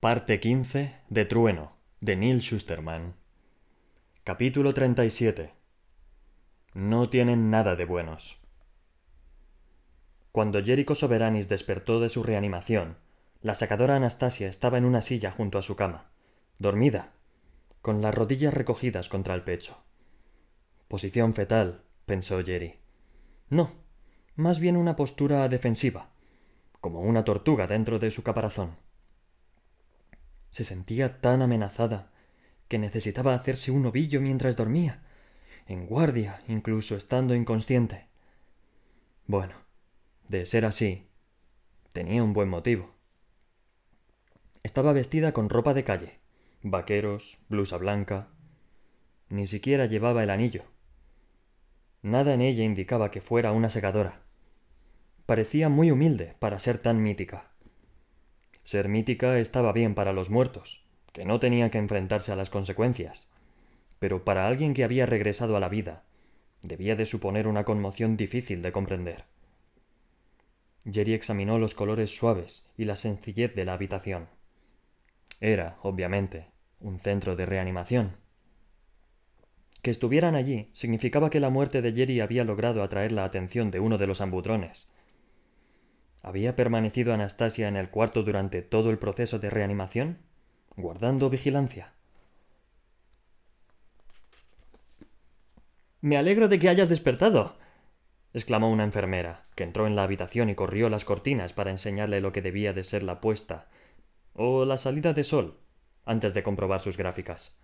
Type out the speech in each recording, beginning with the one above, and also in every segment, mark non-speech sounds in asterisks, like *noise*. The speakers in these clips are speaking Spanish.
Parte 15 de Trueno, de Neil Schusterman. Capítulo 37. No tienen nada de buenos. Cuando Jericho Soberanis despertó de su reanimación, la sacadora Anastasia estaba en una silla junto a su cama, dormida, con las rodillas recogidas contra el pecho. Posición fetal, pensó Jerry. No, más bien una postura defensiva, como una tortuga dentro de su caparazón. Se sentía tan amenazada que necesitaba hacerse un ovillo mientras dormía, en guardia, incluso estando inconsciente. Bueno, de ser así, tenía un buen motivo. Estaba vestida con ropa de calle, vaqueros, blusa blanca. Ni siquiera llevaba el anillo. Nada en ella indicaba que fuera una segadora. Parecía muy humilde para ser tan mítica. Ser mítica estaba bien para los muertos, que no tenían que enfrentarse a las consecuencias. Pero para alguien que había regresado a la vida, debía de suponer una conmoción difícil de comprender. Jerry examinó los colores suaves y la sencillez de la habitación. Era, obviamente, un centro de reanimación. Que estuvieran allí significaba que la muerte de Jerry había logrado atraer la atención de uno de los ambudrones. ¿Había permanecido Anastasia en el cuarto durante todo el proceso de reanimación? ¿Guardando vigilancia? Me alegro de que hayas despertado, exclamó una enfermera, que entró en la habitación y corrió las cortinas para enseñarle lo que debía de ser la puesta o la salida de sol, antes de comprobar sus gráficas.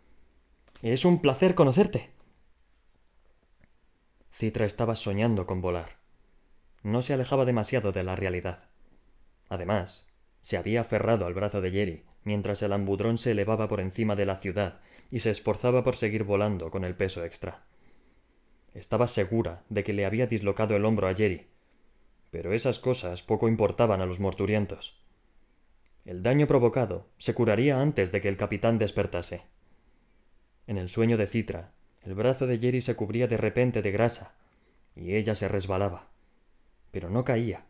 Es un placer conocerte. Citra estaba soñando con volar. No se alejaba demasiado de la realidad. Además, se había aferrado al brazo de Jerry mientras el ambudrón se elevaba por encima de la ciudad y se esforzaba por seguir volando con el peso extra. Estaba segura de que le había dislocado el hombro a Jerry, pero esas cosas poco importaban a los morturientos. El daño provocado se curaría antes de que el capitán despertase. En el sueño de Citra, el brazo de Jerry se cubría de repente de grasa, y ella se resbalaba. Pero no caía.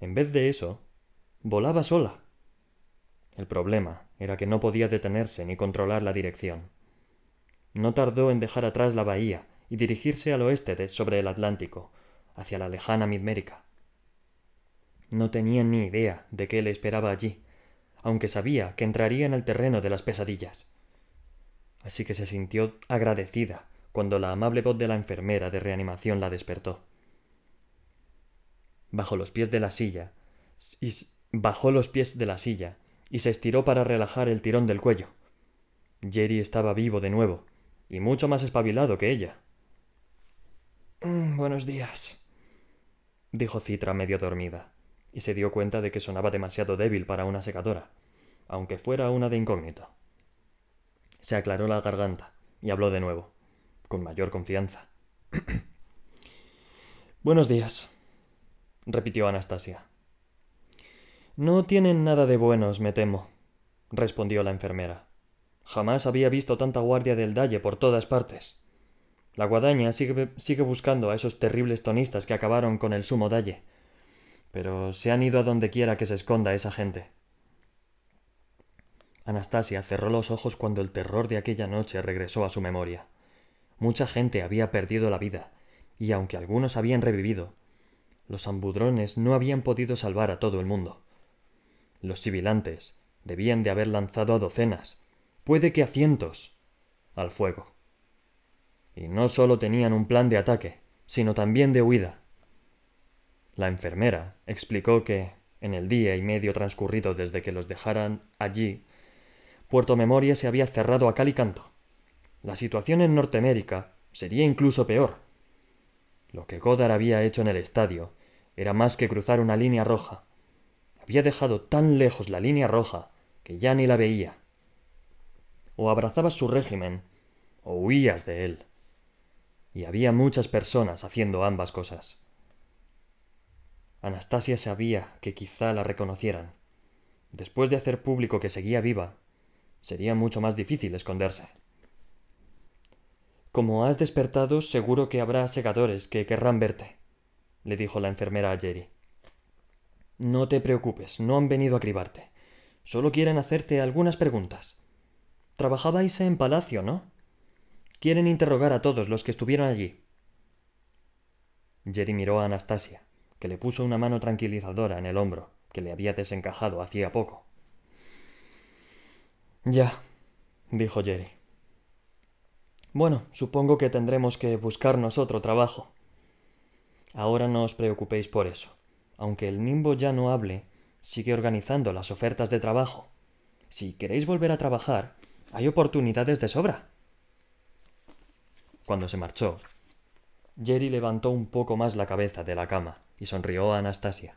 En vez de eso, volaba sola. El problema era que no podía detenerse ni controlar la dirección. No tardó en dejar atrás la bahía y dirigirse al oeste de, sobre el Atlántico, hacia la lejana Midmérica. No tenía ni idea de qué le esperaba allí, aunque sabía que entraría en el terreno de las pesadillas. Así que se sintió agradecida cuando la amable voz de la enfermera de reanimación la despertó. Bajo los pies de la silla, y bajó los pies de la silla y se estiró para relajar el tirón del cuello. Jerry estaba vivo de nuevo, y mucho más espabilado que ella. Mm, buenos días, dijo Citra medio dormida y se dio cuenta de que sonaba demasiado débil para una secadora, aunque fuera una de incógnito. Se aclaró la garganta y habló de nuevo, con mayor confianza. *coughs* Buenos días, repitió Anastasia. No tienen nada de buenos, me temo, respondió la enfermera. Jamás había visto tanta guardia del Dalle por todas partes. La guadaña sigue, sigue buscando a esos terribles tonistas que acabaron con el sumo Dalle pero se han ido a donde quiera que se esconda esa gente. Anastasia cerró los ojos cuando el terror de aquella noche regresó a su memoria. Mucha gente había perdido la vida, y aunque algunos habían revivido, los ambudrones no habían podido salvar a todo el mundo. Los sibilantes debían de haber lanzado a docenas, puede que a cientos, al fuego. Y no solo tenían un plan de ataque, sino también de huida. La enfermera explicó que, en el día y medio transcurrido desde que los dejaran allí, Puerto Memoria se había cerrado a cal y canto. La situación en Norteamérica sería incluso peor. Lo que Godard había hecho en el estadio era más que cruzar una línea roja. Había dejado tan lejos la línea roja que ya ni la veía. O abrazabas su régimen o huías de él. Y había muchas personas haciendo ambas cosas. Anastasia sabía que quizá la reconocieran. Después de hacer público que seguía viva, sería mucho más difícil esconderse. Como has despertado, seguro que habrá segadores que querrán verte, le dijo la enfermera a Jerry. No te preocupes, no han venido a cribarte. Solo quieren hacerte algunas preguntas. Trabajabais en palacio, ¿no? Quieren interrogar a todos los que estuvieron allí. Jerry miró a Anastasia, que le puso una mano tranquilizadora en el hombro, que le había desencajado hacía poco. Ya, dijo Jerry. Bueno, supongo que tendremos que buscarnos otro trabajo. Ahora no os preocupéis por eso. Aunque el nimbo ya no hable, sigue organizando las ofertas de trabajo. Si queréis volver a trabajar, hay oportunidades de sobra. Cuando se marchó, Jerry levantó un poco más la cabeza de la cama y sonrió a Anastasia.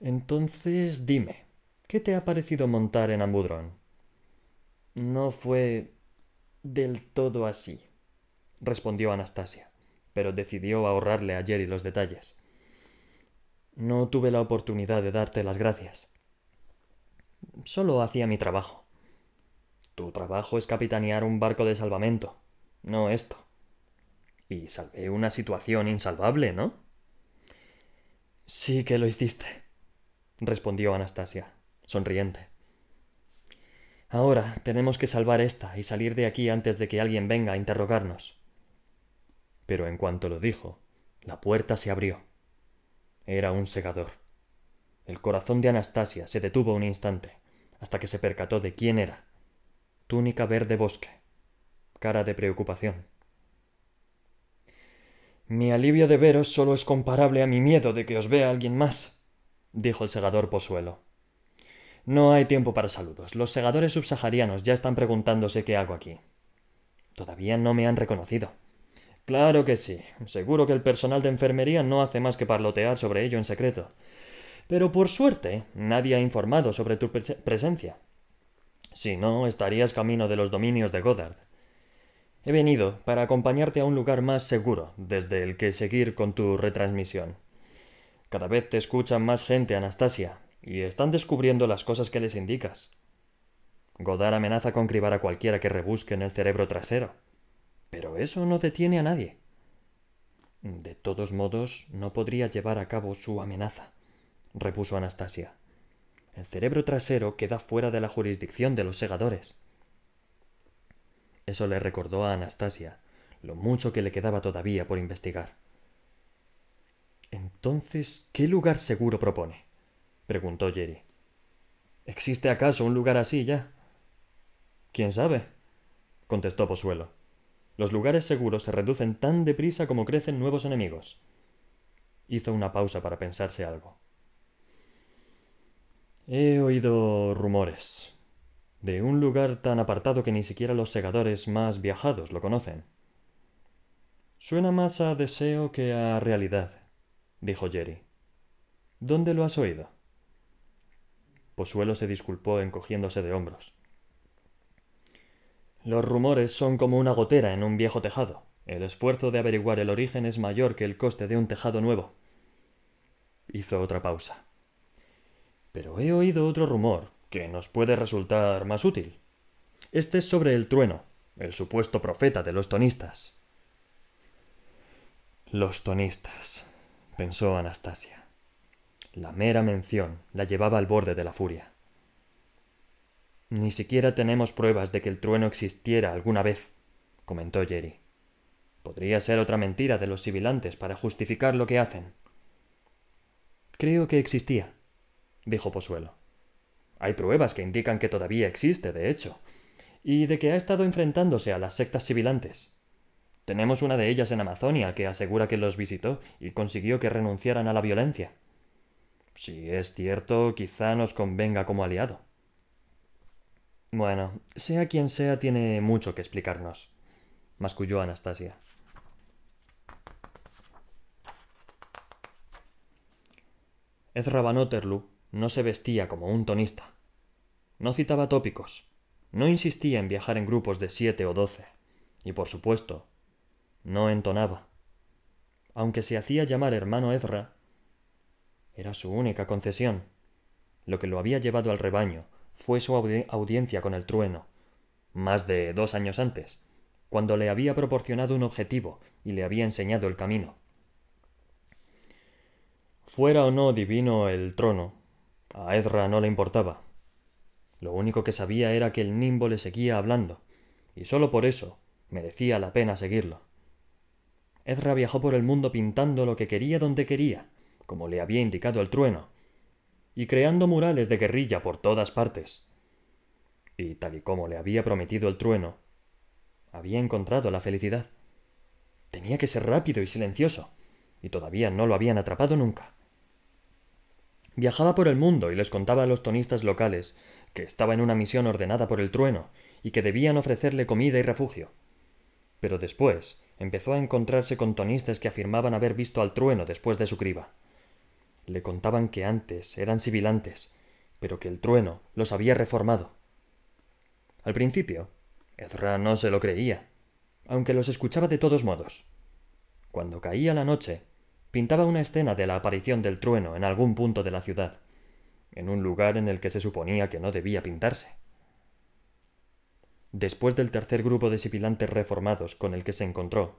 Entonces dime, ¿qué te ha parecido montar en Ambudrón? No fue del todo así, respondió Anastasia, pero decidió ahorrarle a Jerry los detalles. No tuve la oportunidad de darte las gracias. Solo hacía mi trabajo. Tu trabajo es capitanear un barco de salvamento, no esto. Y salvé una situación insalvable, ¿no? Sí que lo hiciste, respondió Anastasia, sonriente. Ahora tenemos que salvar esta y salir de aquí antes de que alguien venga a interrogarnos. Pero en cuanto lo dijo, la puerta se abrió. Era un segador. El corazón de Anastasia se detuvo un instante, hasta que se percató de quién era. Túnica verde bosque. Cara de preocupación. Mi alivio de veros solo es comparable a mi miedo de que os vea alguien más, dijo el segador Posuelo. No hay tiempo para saludos. Los segadores subsaharianos ya están preguntándose qué hago aquí. Todavía no me han reconocido. Claro que sí. Seguro que el personal de enfermería no hace más que parlotear sobre ello en secreto. Pero por suerte, nadie ha informado sobre tu presencia. Si no, estarías camino de los dominios de Goddard. He venido para acompañarte a un lugar más seguro desde el que seguir con tu retransmisión. Cada vez te escuchan más gente, Anastasia, y están descubriendo las cosas que les indicas. Godard amenaza con cribar a cualquiera que rebusque en el cerebro trasero. Pero eso no detiene a nadie. De todos modos, no podría llevar a cabo su amenaza, repuso Anastasia. El cerebro trasero queda fuera de la jurisdicción de los segadores. Eso le recordó a Anastasia lo mucho que le quedaba todavía por investigar. Entonces, ¿qué lugar seguro propone? preguntó Jerry. ¿Existe acaso un lugar así ya? ¿Quién sabe? contestó Posuelo. Los lugares seguros se reducen tan deprisa como crecen nuevos enemigos. Hizo una pausa para pensarse algo. He oído rumores de un lugar tan apartado que ni siquiera los segadores más viajados lo conocen. Suena más a deseo que a realidad, dijo Jerry. ¿Dónde lo has oído? Posuelo se disculpó encogiéndose de hombros. Los rumores son como una gotera en un viejo tejado. El esfuerzo de averiguar el origen es mayor que el coste de un tejado nuevo. Hizo otra pausa. Pero he oído otro rumor que nos puede resultar más útil. Este es sobre el trueno, el supuesto profeta de los tonistas. Los tonistas, pensó Anastasia. La mera mención la llevaba al borde de la furia. Ni siquiera tenemos pruebas de que el trueno existiera alguna vez, comentó Jerry. Podría ser otra mentira de los sibilantes para justificar lo que hacen. Creo que existía, dijo Posuelo. Hay pruebas que indican que todavía existe, de hecho, y de que ha estado enfrentándose a las sectas sibilantes. Tenemos una de ellas en Amazonia que asegura que los visitó y consiguió que renunciaran a la violencia. Si es cierto, quizá nos convenga como aliado. Bueno, sea quien sea, tiene mucho que explicarnos, masculló Anastasia. Ezra Van no se vestía como un tonista. No citaba tópicos. No insistía en viajar en grupos de siete o doce. Y por supuesto, no entonaba. Aunque se hacía llamar hermano Ezra, era su única concesión. Lo que lo había llevado al rebaño fue su audiencia con el trueno, más de dos años antes, cuando le había proporcionado un objetivo y le había enseñado el camino. Fuera o no divino el trono, A Ezra no le importaba. Lo único que sabía era que el nimbo le seguía hablando, y solo por eso merecía la pena seguirlo. Ezra viajó por el mundo pintando lo que quería donde quería, como le había indicado el trueno, y creando murales de guerrilla por todas partes. Y tal y como le había prometido el trueno, había encontrado la felicidad. Tenía que ser rápido y silencioso, y todavía no lo habían atrapado nunca. Viajaba por el mundo y les contaba a los tonistas locales que estaba en una misión ordenada por el trueno y que debían ofrecerle comida y refugio. Pero después empezó a encontrarse con tonistas que afirmaban haber visto al trueno después de su criba. Le contaban que antes eran sibilantes, pero que el trueno los había reformado. Al principio, Ezra no se lo creía, aunque los escuchaba de todos modos. Cuando caía la noche, pintaba una escena de la aparición del trueno en algún punto de la ciudad, en un lugar en el que se suponía que no debía pintarse. Después del tercer grupo de sibilantes reformados con el que se encontró,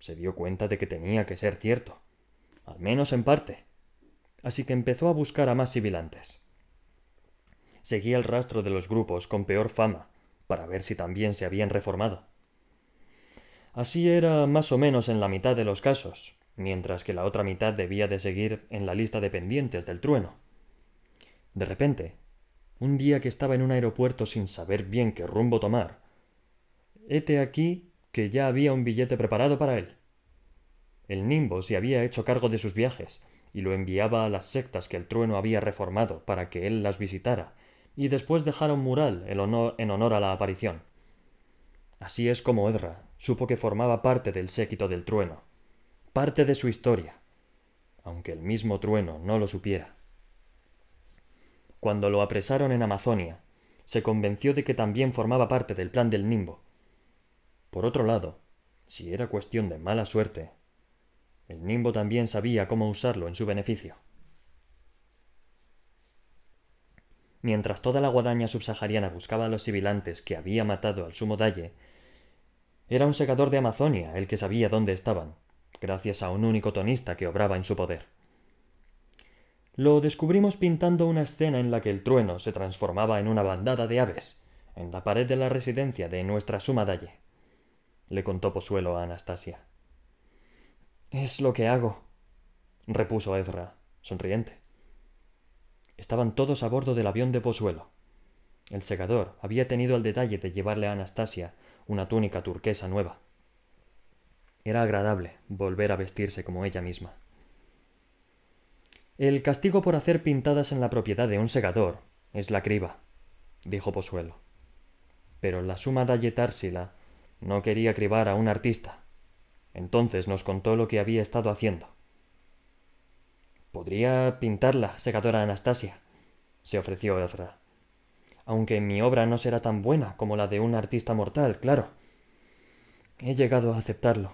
se dio cuenta de que tenía que ser cierto, al menos en parte. Así que empezó a buscar a más sibilantes. Seguía el rastro de los grupos con peor fama, para ver si también se habían reformado. Así era más o menos en la mitad de los casos, mientras que la otra mitad debía de seguir en la lista de pendientes del trueno. De repente, un día que estaba en un aeropuerto sin saber bien qué rumbo tomar, hete aquí que ya había un billete preparado para él. El nimbo se había hecho cargo de sus viajes y lo enviaba a las sectas que el trueno había reformado para que él las visitara y después dejara un mural en honor, en honor a la aparición. Así es como Edra supo que formaba parte del séquito del trueno, parte de su historia, aunque el mismo trueno no lo supiera. Cuando lo apresaron en Amazonia, se convenció de que también formaba parte del plan del nimbo. Por otro lado, si era cuestión de mala suerte, el nimbo también sabía cómo usarlo en su beneficio. Mientras toda la guadaña subsahariana buscaba a los sibilantes que había matado al sumo Dalle, era un segador de Amazonia el que sabía dónde estaban, gracias a un único tonista que obraba en su poder. Lo descubrimos pintando una escena en la que el trueno se transformaba en una bandada de aves, en la pared de la residencia de nuestra suma Dalle. Le contó Posuelo a Anastasia. Es lo que hago, repuso Ezra, sonriente. Estaban todos a bordo del avión de Posuelo. El segador había tenido el detalle de llevarle a Anastasia una túnica turquesa nueva. Era agradable volver a vestirse como ella misma. El castigo por hacer pintadas en la propiedad de un segador es la criba, dijo Posuelo. Pero la suma Társila no quería cribar a un artista. Entonces nos contó lo que había estado haciendo. Podría pintarla, segadora Anastasia, se ofreció Ezra. Aunque mi obra no será tan buena como la de un artista mortal, claro. He llegado a aceptarlo.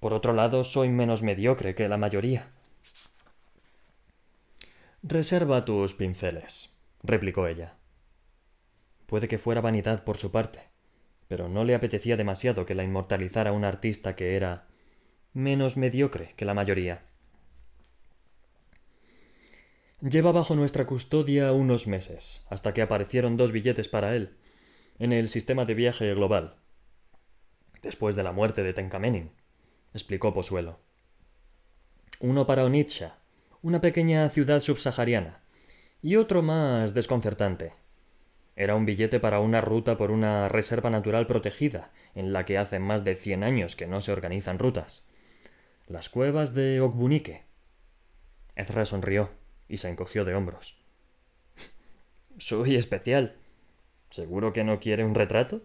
Por otro lado, soy menos mediocre que la mayoría. Reserva tus pinceles, replicó ella. Puede que fuera vanidad por su parte, pero no le apetecía demasiado que la inmortalizara un artista que era menos mediocre que la mayoría. Lleva bajo nuestra custodia unos meses, hasta que aparecieron dos billetes para él, en el sistema de viaje global. Después de la muerte de Tenkamenin, explicó Posuelo. Uno para Onitsha, una pequeña ciudad subsahariana, y otro más desconcertante. Era un billete para una ruta por una reserva natural protegida, en la que hace más de cien años que no se organizan rutas. Las cuevas de Okbunike. Ezra sonrió y se encogió de hombros. Soy especial. ¿Seguro que no quiere un retrato?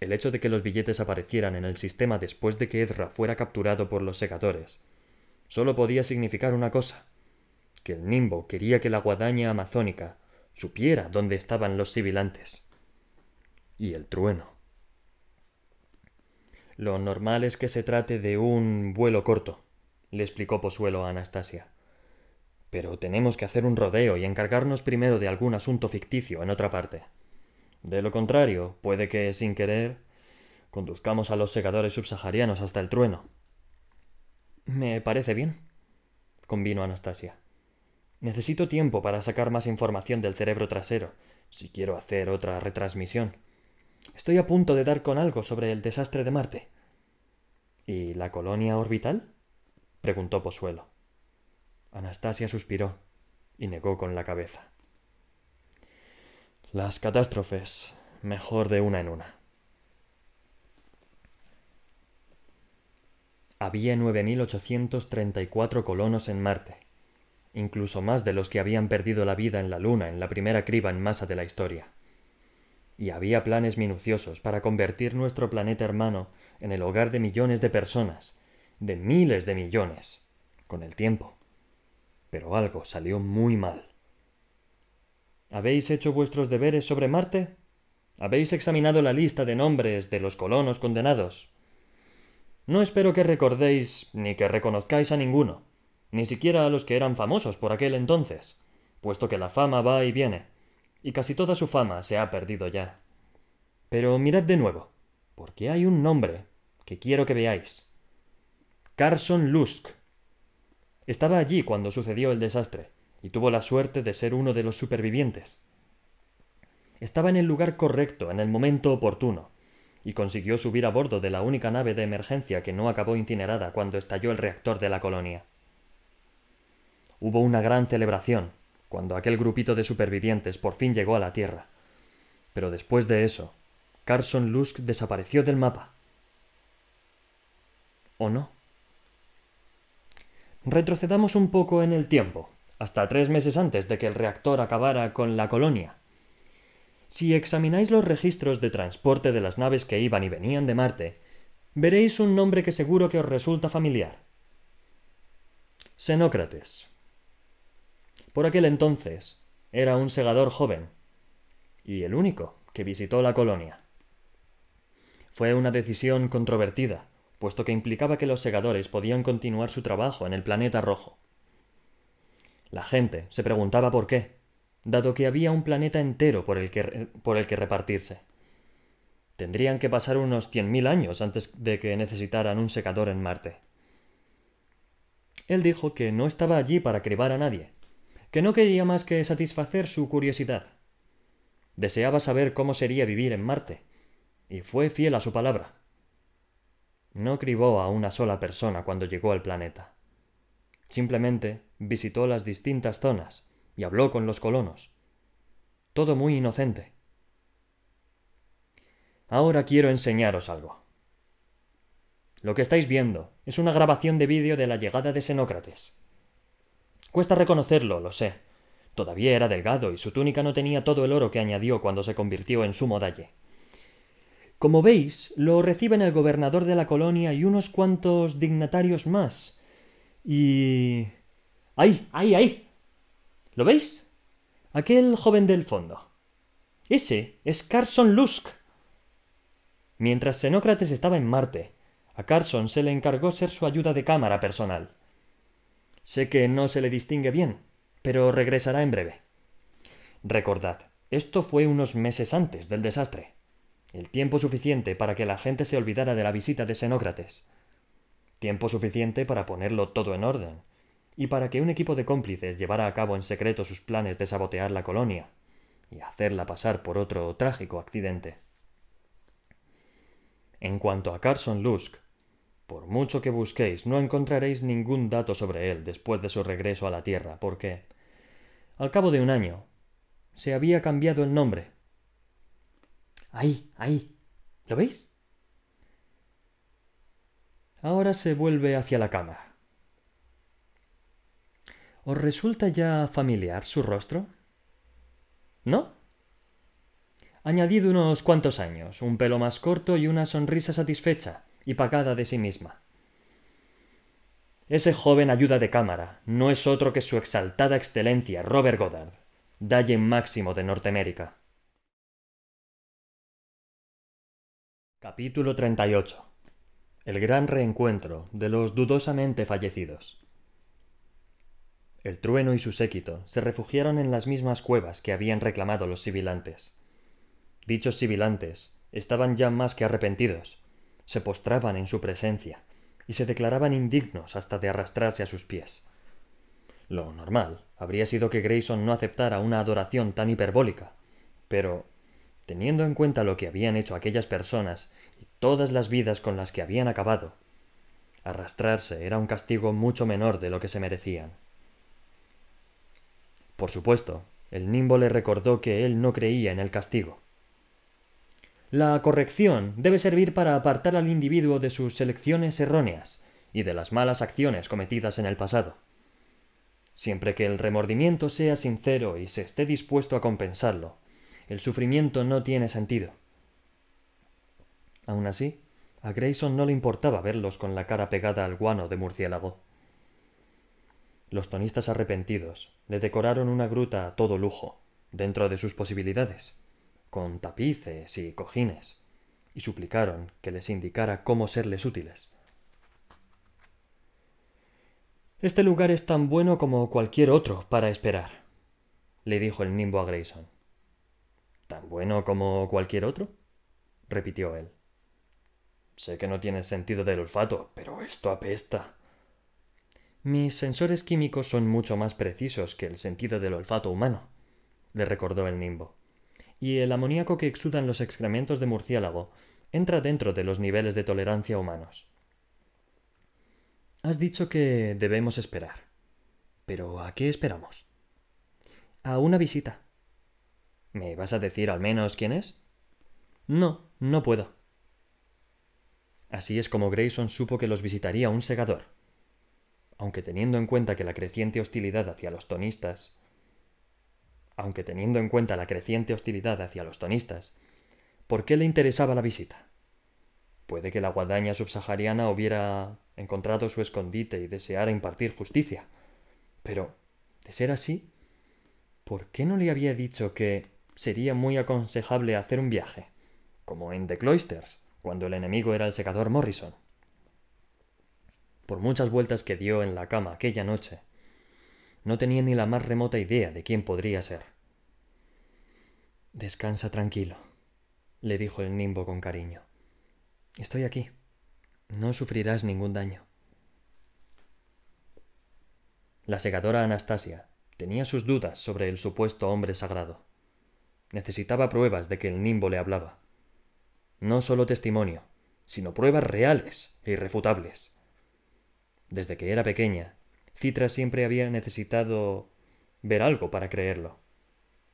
El hecho de que los billetes aparecieran en el sistema después de que Ezra fuera capturado por los segadores solo podía significar una cosa que el nimbo quería que la guadaña amazónica supiera dónde estaban los sibilantes. Y el trueno. Lo normal es que se trate de un vuelo corto, le explicó Posuelo a Anastasia. Pero tenemos que hacer un rodeo y encargarnos primero de algún asunto ficticio en otra parte. De lo contrario, puede que, sin querer, conduzcamos a los segadores subsaharianos hasta el trueno. Me parece bien, convino Anastasia. Necesito tiempo para sacar más información del cerebro trasero, si quiero hacer otra retransmisión. Estoy a punto de dar con algo sobre el desastre de Marte. ¿Y la colonia orbital? preguntó Posuelo. Anastasia suspiró y negó con la cabeza. Las catástrofes, mejor de una en una. Había 9.834 colonos en Marte, incluso más de los que habían perdido la vida en la Luna en la primera criba en masa de la historia. Y había planes minuciosos para convertir nuestro planeta hermano en el hogar de millones de personas, de miles de millones, con el tiempo. Pero algo salió muy mal. ¿Habéis hecho vuestros deberes sobre Marte? ¿Habéis examinado la lista de nombres de los colonos condenados? No espero que recordéis ni que reconozcáis a ninguno, ni siquiera a los que eran famosos por aquel entonces, puesto que la fama va y viene, y casi toda su fama se ha perdido ya. Pero mirad de nuevo, porque hay un nombre que quiero que veáis. Carson Lusk. Estaba allí cuando sucedió el desastre, y tuvo la suerte de ser uno de los supervivientes. Estaba en el lugar correcto, en el momento oportuno, y consiguió subir a bordo de la única nave de emergencia que no acabó incinerada cuando estalló el reactor de la colonia. Hubo una gran celebración cuando aquel grupito de supervivientes por fin llegó a la Tierra. Pero después de eso, Carson Lusk desapareció del mapa. ¿O no? Retrocedamos un poco en el tiempo, hasta tres meses antes de que el reactor acabara con la colonia. Si examináis los registros de transporte de las naves que iban y venían de Marte, veréis un nombre que seguro que os resulta familiar. Xenócrates. Por aquel entonces era un segador joven, y el único que visitó la colonia. Fue una decisión controvertida, puesto que implicaba que los segadores podían continuar su trabajo en el planeta rojo. La gente se preguntaba por qué, dado que había un planeta entero por el que, por el que repartirse. Tendrían que pasar unos cien mil años antes de que necesitaran un secador en Marte. Él dijo que no estaba allí para cribar a nadie, que no quería más que satisfacer su curiosidad. Deseaba saber cómo sería vivir en Marte, y fue fiel a su palabra. No cribó a una sola persona cuando llegó al planeta. Simplemente visitó las distintas zonas, y habló con los colonos. Todo muy inocente. Ahora quiero enseñaros algo. Lo que estáis viendo es una grabación de vídeo de la llegada de Xenócrates. Cuesta reconocerlo, lo sé. Todavía era delgado y su túnica no tenía todo el oro que añadió cuando se convirtió en su modalle. Como veis, lo reciben el gobernador de la colonia y unos cuantos dignatarios más. Y... ¡Ay, ay, ay! ¿Lo veis? Aquel joven del fondo. Ese es Carson Lusk. Mientras Xenócrates estaba en Marte, a Carson se le encargó ser su ayuda de cámara personal. Sé que no se le distingue bien, pero regresará en breve. Recordad, esto fue unos meses antes del desastre. El tiempo suficiente para que la gente se olvidara de la visita de Xenócrates. Tiempo suficiente para ponerlo todo en orden y para que un equipo de cómplices llevara a cabo en secreto sus planes de sabotear la colonia y hacerla pasar por otro trágico accidente. En cuanto a Carson Lusk, por mucho que busquéis, no encontraréis ningún dato sobre él después de su regreso a la Tierra, porque, al cabo de un año, se había cambiado el nombre. Ahí, ahí. ¿Lo veis? Ahora se vuelve hacia la cámara. ¿Os resulta ya familiar su rostro? ¿No? Añadid unos cuantos años, un pelo más corto y una sonrisa satisfecha y pagada de sí misma. Ese joven ayuda de cámara no es otro que su exaltada excelencia Robert Goddard, Dalle máximo de Norteamérica. Capítulo 38 El gran reencuentro de los dudosamente fallecidos. El trueno y su séquito se refugiaron en las mismas cuevas que habían reclamado los sibilantes. Dichos sibilantes estaban ya más que arrepentidos, se postraban en su presencia y se declaraban indignos hasta de arrastrarse a sus pies. Lo normal habría sido que Grayson no aceptara una adoración tan hiperbólica, pero, teniendo en cuenta lo que habían hecho aquellas personas y todas las vidas con las que habían acabado, arrastrarse era un castigo mucho menor de lo que se merecían. Por supuesto, el nimbo le recordó que él no creía en el castigo. La corrección debe servir para apartar al individuo de sus elecciones erróneas y de las malas acciones cometidas en el pasado. Siempre que el remordimiento sea sincero y se esté dispuesto a compensarlo, el sufrimiento no tiene sentido. Aun así, a Grayson no le importaba verlos con la cara pegada al guano de murciélago. Los tonistas arrepentidos le decoraron una gruta a todo lujo, dentro de sus posibilidades, con tapices y cojines, y suplicaron que les indicara cómo serles útiles. Este lugar es tan bueno como cualquier otro para esperar, le dijo el nimbo a Grayson. ¿Tan bueno como cualquier otro? repitió él. Sé que no tienes sentido del olfato, pero esto apesta. Mis sensores químicos son mucho más precisos que el sentido del olfato humano, le recordó el nimbo. Y el amoníaco que exudan los excrementos de murciélago entra dentro de los niveles de tolerancia humanos. Has dicho que debemos esperar. Pero ¿a qué esperamos? A una visita. ¿Me vas a decir al menos quién es? No, no puedo. Así es como Grayson supo que los visitaría un segador. Aunque teniendo en cuenta que la creciente hostilidad hacia los tonistas. Aunque teniendo en cuenta la creciente hostilidad hacia los tonistas, ¿por qué le interesaba la visita? Puede que la guadaña subsahariana hubiera encontrado su escondite y deseara impartir justicia. Pero, de ser así, ¿por qué no le había dicho que sería muy aconsejable hacer un viaje, como en The Cloisters, cuando el enemigo era el secador Morrison? Por muchas vueltas que dio en la cama aquella noche, no tenía ni la más remota idea de quién podría ser. Descansa tranquilo, le dijo el nimbo con cariño. Estoy aquí. No sufrirás ningún daño. La segadora Anastasia tenía sus dudas sobre el supuesto hombre sagrado. Necesitaba pruebas de que el nimbo le hablaba. No solo testimonio, sino pruebas reales e irrefutables. Desde que era pequeña, Citra siempre había necesitado ver algo para creerlo.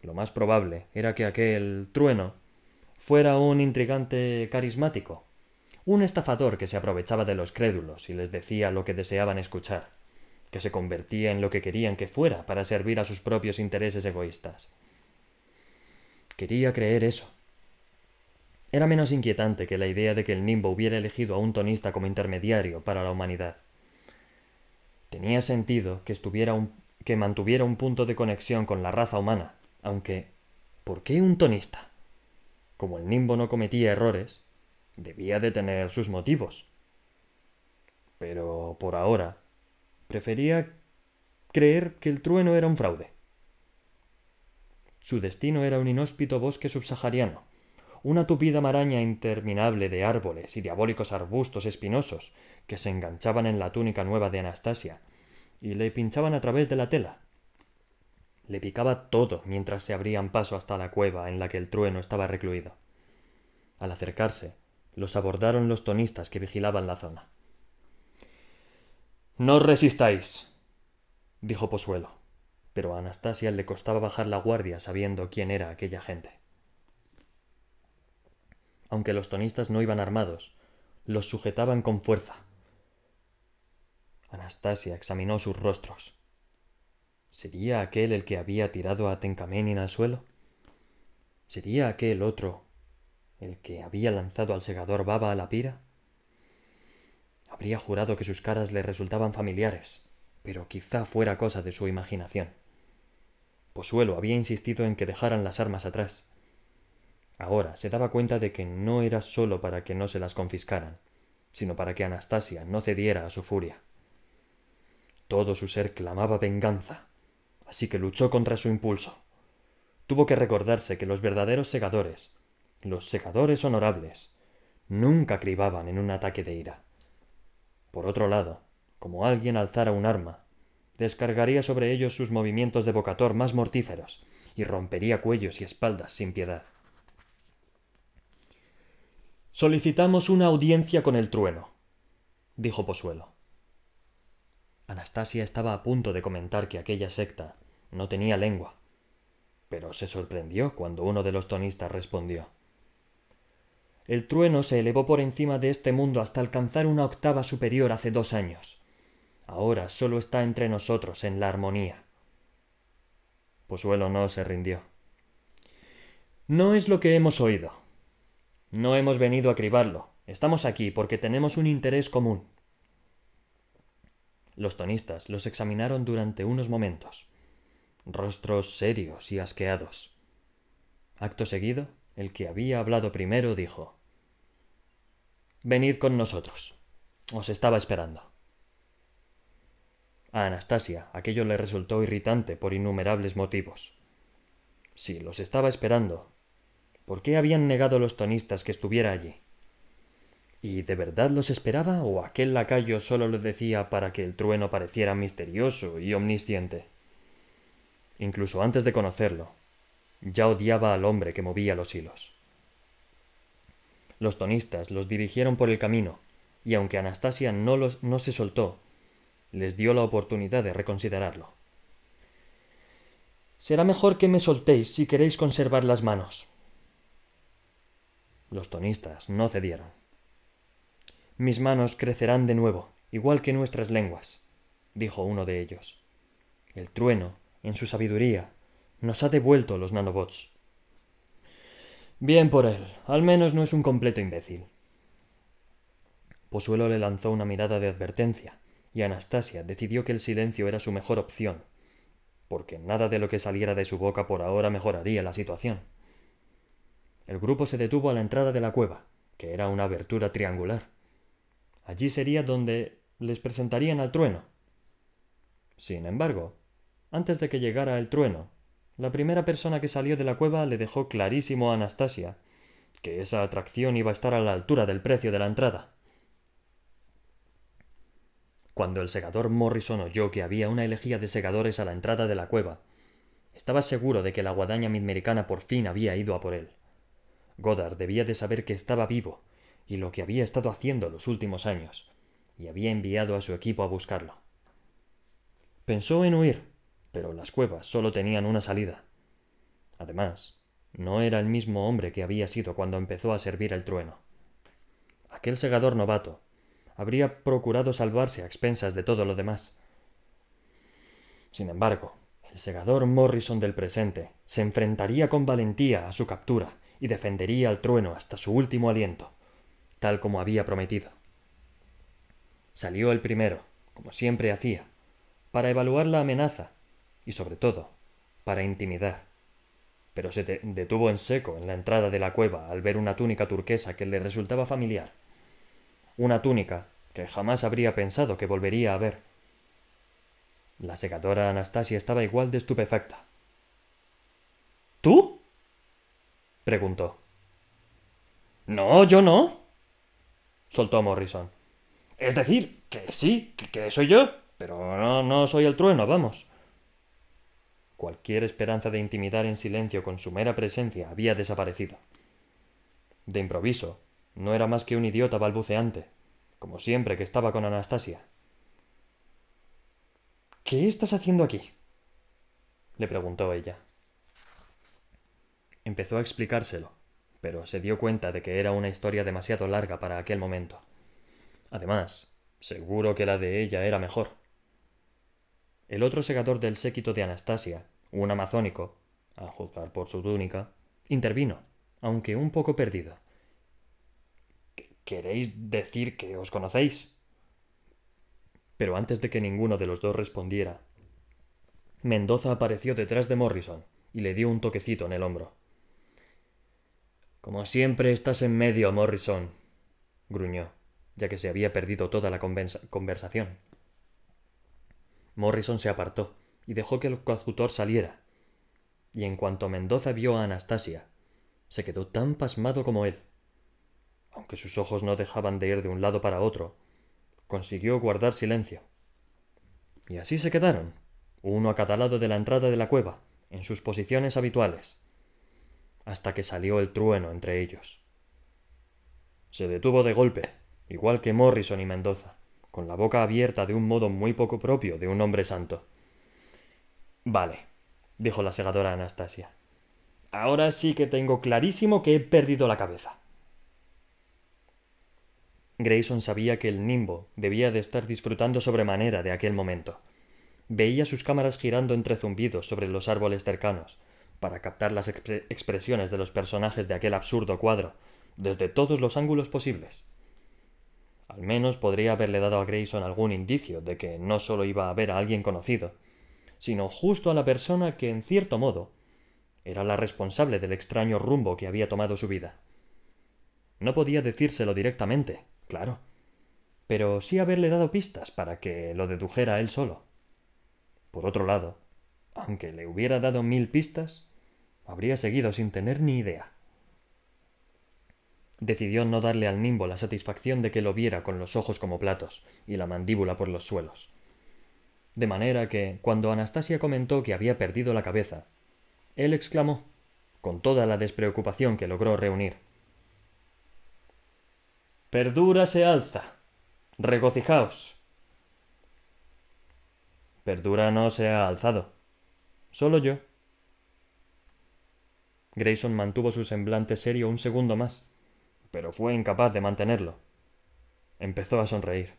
Lo más probable era que aquel trueno fuera un intrigante carismático un estafador que se aprovechaba de los crédulos y les decía lo que deseaban escuchar, que se convertía en lo que querían que fuera para servir a sus propios intereses egoístas. Quería creer eso. Era menos inquietante que la idea de que el Nimbo hubiera elegido a un tonista como intermediario para la humanidad. Tenía sentido que estuviera que mantuviera un punto de conexión con la raza humana, aunque ¿por qué un tonista? Como el Nimbo no cometía errores, Debía de tener sus motivos. Pero por ahora prefería creer que el trueno era un fraude. Su destino era un inhóspito bosque subsahariano, una tupida maraña interminable de árboles y diabólicos arbustos espinosos que se enganchaban en la túnica nueva de Anastasia y le pinchaban a través de la tela. Le picaba todo mientras se abrían paso hasta la cueva en la que el trueno estaba recluido. Al acercarse, los abordaron los tonistas que vigilaban la zona. No resistáis, dijo Posuelo, pero a Anastasia le costaba bajar la guardia sabiendo quién era aquella gente. Aunque los tonistas no iban armados, los sujetaban con fuerza. Anastasia examinó sus rostros. ¿Sería aquel el que había tirado a Tencamenin al suelo? ¿Sería aquel otro el que había lanzado al segador baba a la pira? Habría jurado que sus caras le resultaban familiares, pero quizá fuera cosa de su imaginación. Posuelo había insistido en que dejaran las armas atrás. Ahora se daba cuenta de que no era sólo para que no se las confiscaran, sino para que Anastasia no cediera a su furia. Todo su ser clamaba venganza, así que luchó contra su impulso. Tuvo que recordarse que los verdaderos segadores los secadores honorables nunca cribaban en un ataque de ira. Por otro lado, como alguien alzara un arma, descargaría sobre ellos sus movimientos de bocator más mortíferos y rompería cuellos y espaldas sin piedad. Solicitamos una audiencia con el trueno, dijo Posuelo. Anastasia estaba a punto de comentar que aquella secta no tenía lengua, pero se sorprendió cuando uno de los tonistas respondió. El trueno se elevó por encima de este mundo hasta alcanzar una octava superior hace dos años. Ahora solo está entre nosotros en la armonía. Posuelo no se rindió. No es lo que hemos oído. No hemos venido a cribarlo. Estamos aquí porque tenemos un interés común. Los tonistas los examinaron durante unos momentos. Rostros serios y asqueados. Acto seguido, el que había hablado primero dijo Venid con nosotros. Os estaba esperando. A Anastasia aquello le resultó irritante por innumerables motivos. Si los estaba esperando, ¿por qué habían negado los tonistas que estuviera allí? ¿Y de verdad los esperaba o aquel lacayo solo lo decía para que el trueno pareciera misterioso y omnisciente? Incluso antes de conocerlo, ya odiaba al hombre que movía los hilos. Los tonistas los dirigieron por el camino, y aunque Anastasia no, los, no se soltó, les dio la oportunidad de reconsiderarlo. Será mejor que me soltéis si queréis conservar las manos. Los tonistas no cedieron. Mis manos crecerán de nuevo, igual que nuestras lenguas, dijo uno de ellos. El trueno, en su sabiduría, nos ha devuelto los nanobots. Bien por él, al menos no es un completo imbécil. Posuelo le lanzó una mirada de advertencia, y Anastasia decidió que el silencio era su mejor opción, porque nada de lo que saliera de su boca por ahora mejoraría la situación. El grupo se detuvo a la entrada de la cueva, que era una abertura triangular. Allí sería donde les presentarían al trueno. Sin embargo, antes de que llegara el trueno, la primera persona que salió de la cueva le dejó clarísimo a Anastasia que esa atracción iba a estar a la altura del precio de la entrada. Cuando el segador Morrison oyó que había una elegía de segadores a la entrada de la cueva, estaba seguro de que la guadaña midamericana por fin había ido a por él. Goddard debía de saber que estaba vivo y lo que había estado haciendo los últimos años, y había enviado a su equipo a buscarlo. Pensó en huir, pero las cuevas solo tenían una salida. Además, no era el mismo hombre que había sido cuando empezó a servir el trueno. Aquel segador novato habría procurado salvarse a expensas de todo lo demás. Sin embargo, el segador Morrison del presente se enfrentaría con valentía a su captura y defendería al trueno hasta su último aliento, tal como había prometido. Salió el primero, como siempre hacía, para evaluar la amenaza y, sobre todo, para intimidar. Pero se detuvo en seco en la entrada de la cueva al ver una túnica turquesa que le resultaba familiar una túnica que jamás habría pensado que volvería a ver. La segadora Anastasia estaba igual de estupefacta. ¿Tú? Preguntó. No, yo no. soltó Morrison. Es decir, que sí, que, soy yo, pero no, no soy el trueno, vamos. Cualquier esperanza de intimidar en silencio con su mera presencia había desaparecido. De improviso, no era más que un idiota balbuceante, como siempre que estaba con Anastasia. ¿Qué estás haciendo aquí? le preguntó ella. Empezó a explicárselo, pero se dio cuenta de que era una historia demasiado larga para aquel momento. Además, seguro que la de ella era mejor. El otro segador del séquito de Anastasia, un amazónico, a juzgar por su túnica, intervino, aunque un poco perdido. ¿Queréis decir que os conocéis? Pero antes de que ninguno de los dos respondiera, Mendoza apareció detrás de Morrison y le dio un toquecito en el hombro. Como siempre estás en medio, Morrison, gruñó, ya que se había perdido toda la conversación. Morrison se apartó y dejó que el coadjutor saliera, y en cuanto Mendoza vio a Anastasia, se quedó tan pasmado como él aunque sus ojos no dejaban de ir de un lado para otro, consiguió guardar silencio. Y así se quedaron, uno a cada lado de la entrada de la cueva, en sus posiciones habituales, hasta que salió el trueno entre ellos. Se detuvo de golpe, igual que Morrison y Mendoza, con la boca abierta de un modo muy poco propio de un hombre santo. Vale, dijo la segadora Anastasia. Ahora sí que tengo clarísimo que he perdido la cabeza. Grayson sabía que el nimbo debía de estar disfrutando sobremanera de aquel momento. Veía sus cámaras girando entre zumbidos sobre los árboles cercanos, para captar las expresiones de los personajes de aquel absurdo cuadro, desde todos los ángulos posibles. Al menos podría haberle dado a Grayson algún indicio de que no solo iba a ver a alguien conocido, sino justo a la persona que, en cierto modo, era la responsable del extraño rumbo que había tomado su vida. No podía decírselo directamente, claro, pero sí haberle dado pistas para que lo dedujera él solo. Por otro lado, aunque le hubiera dado mil pistas, habría seguido sin tener ni idea. Decidió no darle al nimbo la satisfacción de que lo viera con los ojos como platos y la mandíbula por los suelos. De manera que, cuando Anastasia comentó que había perdido la cabeza, él exclamó, con toda la despreocupación que logró reunir. Perdura se alza. Regocijaos. Perdura no se ha alzado. Solo yo. Grayson mantuvo su semblante serio un segundo más, pero fue incapaz de mantenerlo. Empezó a sonreír.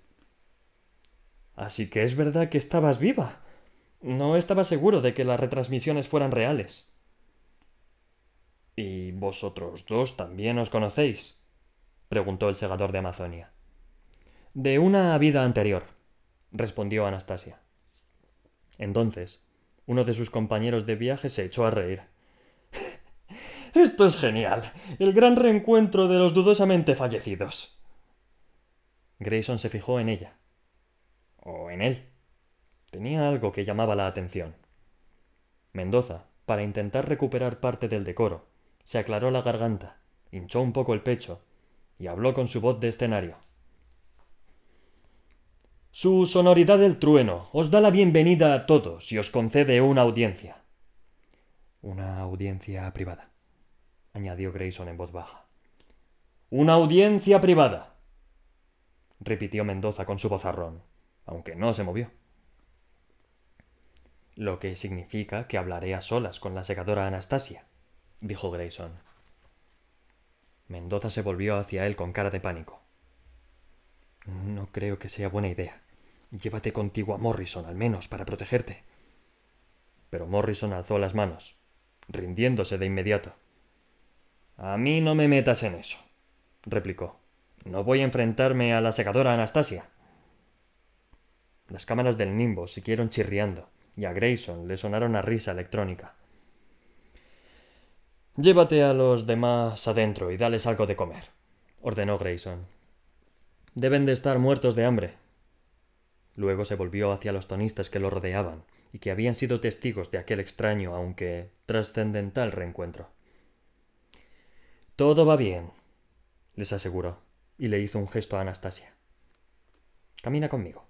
Así que es verdad que estabas viva. No estaba seguro de que las retransmisiones fueran reales. ¿Y vosotros dos también os conocéis? preguntó el segador de Amazonia. De una vida anterior, respondió Anastasia. Entonces, uno de sus compañeros de viaje se echó a reír. Esto es genial. El gran reencuentro de los dudosamente fallecidos. Grayson se fijó en ella. O en él. Tenía algo que llamaba la atención. Mendoza, para intentar recuperar parte del decoro, se aclaró la garganta, hinchó un poco el pecho y habló con su voz de escenario. Su sonoridad del trueno os da la bienvenida a todos y os concede una audiencia. Una audiencia privada añadió Grayson en voz baja. Una audiencia privada. repitió Mendoza con su vozarrón, aunque no se movió. Lo que significa que hablaré a solas con la secadora Anastasia, dijo Grayson. Mendoza se volvió hacia él con cara de pánico. No creo que sea buena idea. Llévate contigo a Morrison, al menos, para protegerte. Pero Morrison alzó las manos, rindiéndose de inmediato. A mí no me metas en eso, replicó. No voy a enfrentarme a la secadora Anastasia. Las cámaras del nimbo siguieron chirriando, y a Grayson le sonaron a risa electrónica. Llévate a los demás adentro y dales algo de comer, ordenó Grayson. Deben de estar muertos de hambre. Luego se volvió hacia los tonistas que lo rodeaban y que habían sido testigos de aquel extraño, aunque trascendental reencuentro. Todo va bien, les aseguró, y le hizo un gesto a Anastasia. Camina conmigo.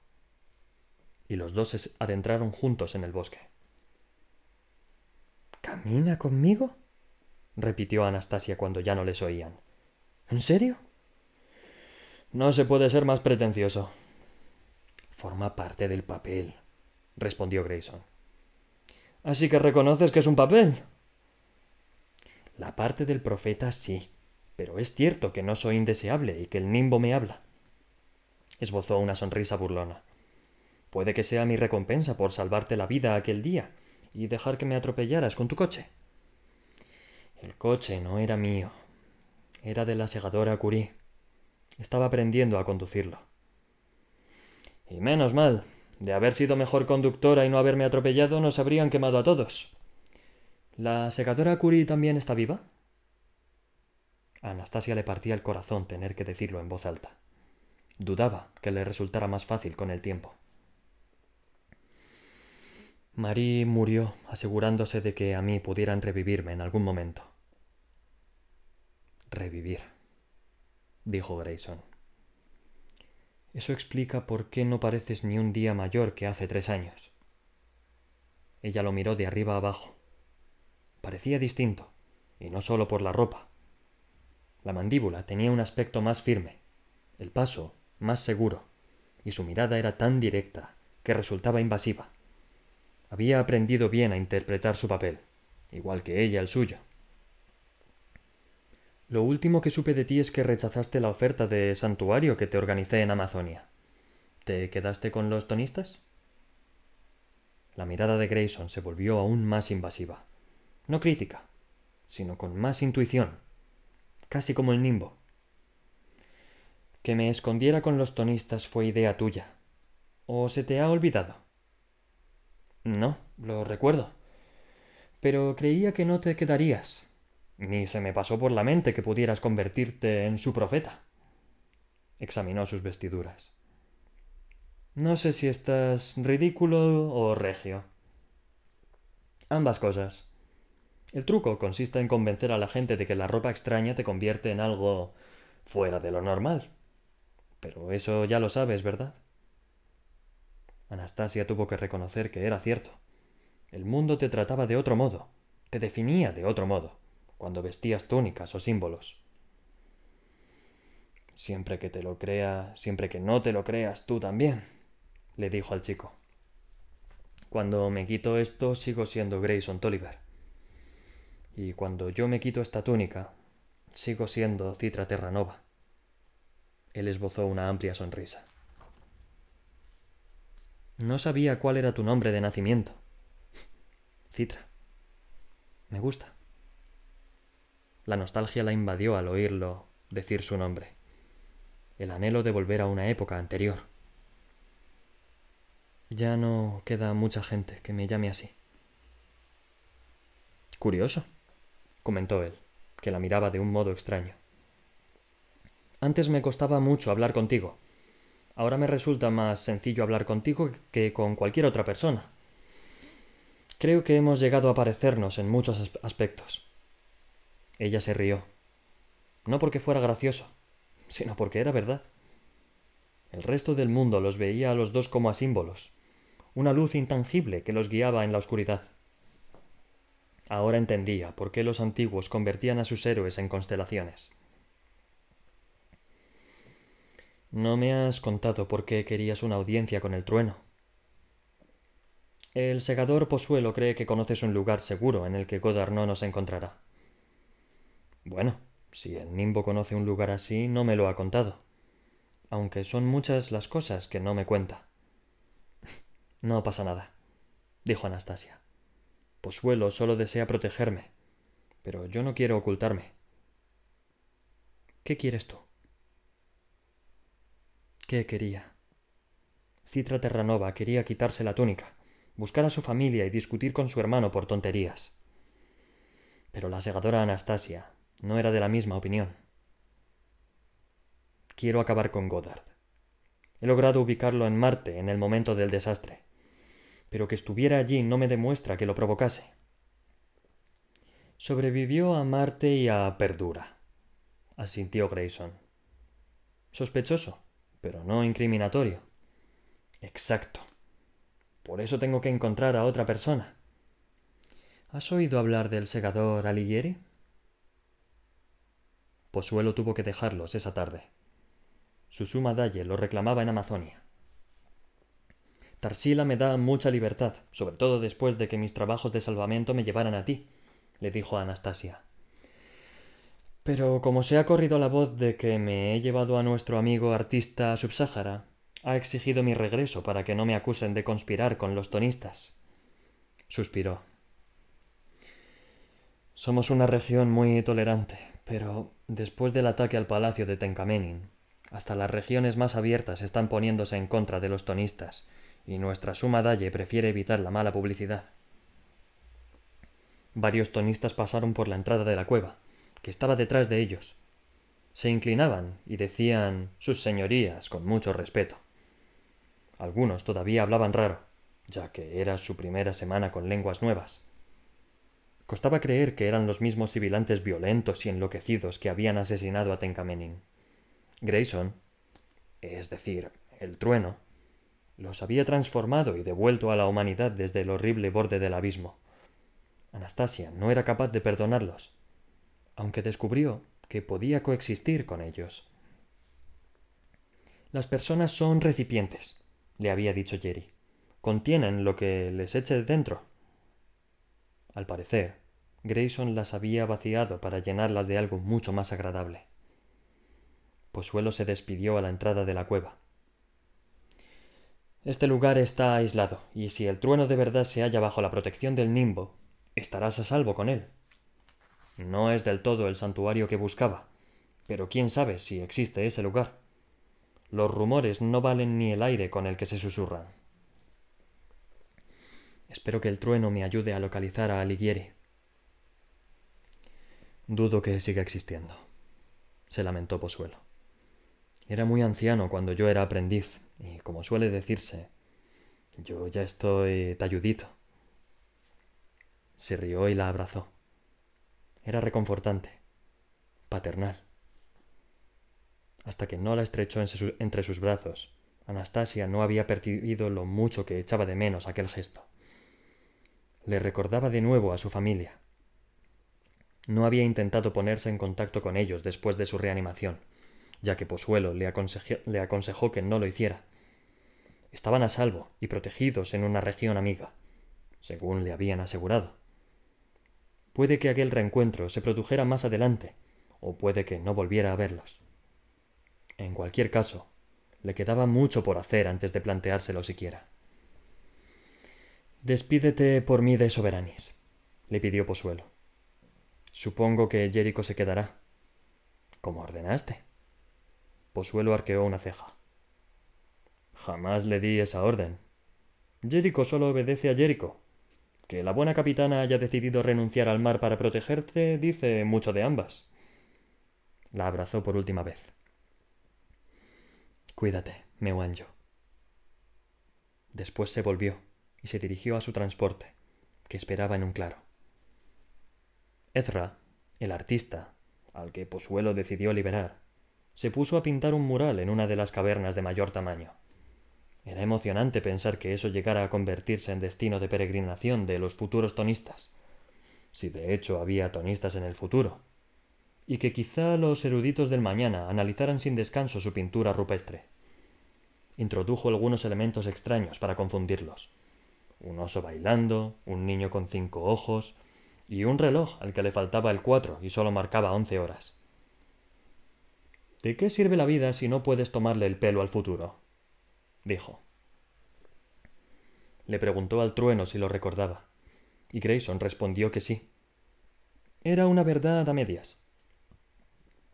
Y los dos se adentraron juntos en el bosque. ¿Camina conmigo? repitió Anastasia cuando ya no les oían. ¿En serio? No se puede ser más pretencioso. Forma parte del papel, respondió Grayson. Así que reconoces que es un papel. La parte del profeta sí, pero es cierto que no soy indeseable y que el nimbo me habla. Esbozó una sonrisa burlona. Puede que sea mi recompensa por salvarte la vida aquel día y dejar que me atropellaras con tu coche. El coche no era mío. Era de la segadora Curie. Estaba aprendiendo a conducirlo. Y menos mal. De haber sido mejor conductora y no haberme atropellado, nos habrían quemado a todos. ¿La secadora Curie también está viva? A Anastasia le partía el corazón tener que decirlo en voz alta. Dudaba que le resultara más fácil con el tiempo. Marie murió asegurándose de que a mí pudieran revivirme en algún momento. Revivir, dijo Grayson. Eso explica por qué no pareces ni un día mayor que hace tres años. Ella lo miró de arriba abajo. Parecía distinto, y no solo por la ropa. La mandíbula tenía un aspecto más firme, el paso más seguro, y su mirada era tan directa que resultaba invasiva. Había aprendido bien a interpretar su papel, igual que ella el suyo. Lo último que supe de ti es que rechazaste la oferta de santuario que te organicé en Amazonia. ¿Te quedaste con los tonistas? La mirada de Grayson se volvió aún más invasiva. No crítica, sino con más intuición, casi como el nimbo. Que me escondiera con los tonistas fue idea tuya. ¿O se te ha olvidado? No, lo recuerdo. Pero creía que no te quedarías. Ni se me pasó por la mente que pudieras convertirte en su profeta. Examinó sus vestiduras. No sé si estás ridículo o regio. Ambas cosas. El truco consiste en convencer a la gente de que la ropa extraña te convierte en algo fuera de lo normal. Pero eso ya lo sabes, ¿verdad? Anastasia tuvo que reconocer que era cierto. El mundo te trataba de otro modo, te definía de otro modo, cuando vestías túnicas o símbolos. Siempre que te lo crea, siempre que no te lo creas tú también le dijo al chico. Cuando me quito esto, sigo siendo Grayson Tolliver. Y cuando yo me quito esta túnica, sigo siendo Citra Terranova. Él esbozó una amplia sonrisa. No sabía cuál era tu nombre de nacimiento. Citra. Me gusta. La nostalgia la invadió al oírlo decir su nombre. El anhelo de volver a una época anterior. Ya no queda mucha gente que me llame así. Curioso, comentó él, que la miraba de un modo extraño. Antes me costaba mucho hablar contigo. Ahora me resulta más sencillo hablar contigo que con cualquier otra persona. Creo que hemos llegado a parecernos en muchos aspectos. Ella se rió. No porque fuera gracioso, sino porque era verdad. El resto del mundo los veía a los dos como a símbolos, una luz intangible que los guiaba en la oscuridad. Ahora entendía por qué los antiguos convertían a sus héroes en constelaciones. No me has contado por qué querías una audiencia con el trueno. El segador Posuelo cree que conoces un lugar seguro en el que Godard no nos encontrará. Bueno, si el nimbo conoce un lugar así, no me lo ha contado, aunque son muchas las cosas que no me cuenta. *laughs* No pasa nada, dijo Anastasia. Posuelo solo desea protegerme, pero yo no quiero ocultarme. ¿Qué quieres tú? ¿Qué quería? Citra Terranova quería quitarse la túnica, buscar a su familia y discutir con su hermano por tonterías. Pero la segadora Anastasia no era de la misma opinión. Quiero acabar con Goddard. He logrado ubicarlo en Marte en el momento del desastre pero que estuviera allí no me demuestra que lo provocase. Sobrevivió a Marte y a Perdura, asintió Grayson. Sospechoso, pero no incriminatorio. Exacto. Por eso tengo que encontrar a otra persona. ¿Has oído hablar del segador Alighieri? Posuelo tuvo que dejarlos esa tarde. Su suma dalle lo reclamaba en Amazonia. Tarsila me da mucha libertad, sobre todo después de que mis trabajos de salvamento me llevaran a ti, le dijo Anastasia. Pero como se ha corrido la voz de que me he llevado a nuestro amigo artista subsáhara, ha exigido mi regreso para que no me acusen de conspirar con los tonistas. Suspiró. Somos una región muy tolerante, pero después del ataque al palacio de Tencamenin, hasta las regiones más abiertas están poniéndose en contra de los tonistas y nuestra suma dalle prefiere evitar la mala publicidad. Varios tonistas pasaron por la entrada de la cueva, que estaba detrás de ellos. Se inclinaban y decían sus señorías con mucho respeto. Algunos todavía hablaban raro, ya que era su primera semana con lenguas nuevas. Costaba creer que eran los mismos sibilantes violentos y enloquecidos que habían asesinado a Tencamenin. Grayson, es decir, el trueno, los había transformado y devuelto a la humanidad desde el horrible borde del abismo. Anastasia no era capaz de perdonarlos, aunque descubrió que podía coexistir con ellos. Las personas son recipientes, le había dicho Jerry. Contienen lo que les eche dentro. Al parecer, Grayson las había vaciado para llenarlas de algo mucho más agradable. Posuelo se despidió a la entrada de la cueva. Este lugar está aislado, y si el trueno de verdad se halla bajo la protección del nimbo, estarás a salvo con él. No es del todo el santuario que buscaba, pero quién sabe si existe ese lugar. Los rumores no valen ni el aire con el que se susurran. Espero que el trueno me ayude a localizar a Alighieri. Dudo que siga existiendo, se lamentó Posuelo. Era muy anciano cuando yo era aprendiz, y como suele decirse, yo ya estoy talludito. Se rió y la abrazó. Era reconfortante, paternal. Hasta que no la estrechó entre sus brazos, Anastasia no había percibido lo mucho que echaba de menos aquel gesto. Le recordaba de nuevo a su familia. No había intentado ponerse en contacto con ellos después de su reanimación, ya que Posuelo le, le aconsejó que no lo hiciera. Estaban a salvo y protegidos en una región amiga, según le habían asegurado. Puede que aquel reencuentro se produjera más adelante, o puede que no volviera a verlos. En cualquier caso, le quedaba mucho por hacer antes de planteárselo siquiera. Despídete por mí de Soberanis, le pidió Posuelo. Supongo que Jericho se quedará. Como ordenaste. Posuelo arqueó una ceja. Jamás le di esa orden. Jericho solo obedece a Jericho. Que la buena capitana haya decidido renunciar al mar para protegerte dice mucho de ambas. La abrazó por última vez. Cuídate, Mewanjo. Después se volvió y se dirigió a su transporte, que esperaba en un claro. Ezra, el artista, al que Posuelo decidió liberar, se puso a pintar un mural en una de las cavernas de mayor tamaño. Era emocionante pensar que eso llegara a convertirse en destino de peregrinación de los futuros tonistas, si de hecho había tonistas en el futuro, y que quizá los eruditos del mañana analizaran sin descanso su pintura rupestre. Introdujo algunos elementos extraños para confundirlos. Un oso bailando, un niño con cinco ojos, y un reloj al que le faltaba el cuatro y solo marcaba once horas. ¿De qué sirve la vida si no puedes tomarle el pelo al futuro? Dijo. Le preguntó al trueno si lo recordaba, y Grayson respondió que sí. Era una verdad a medias.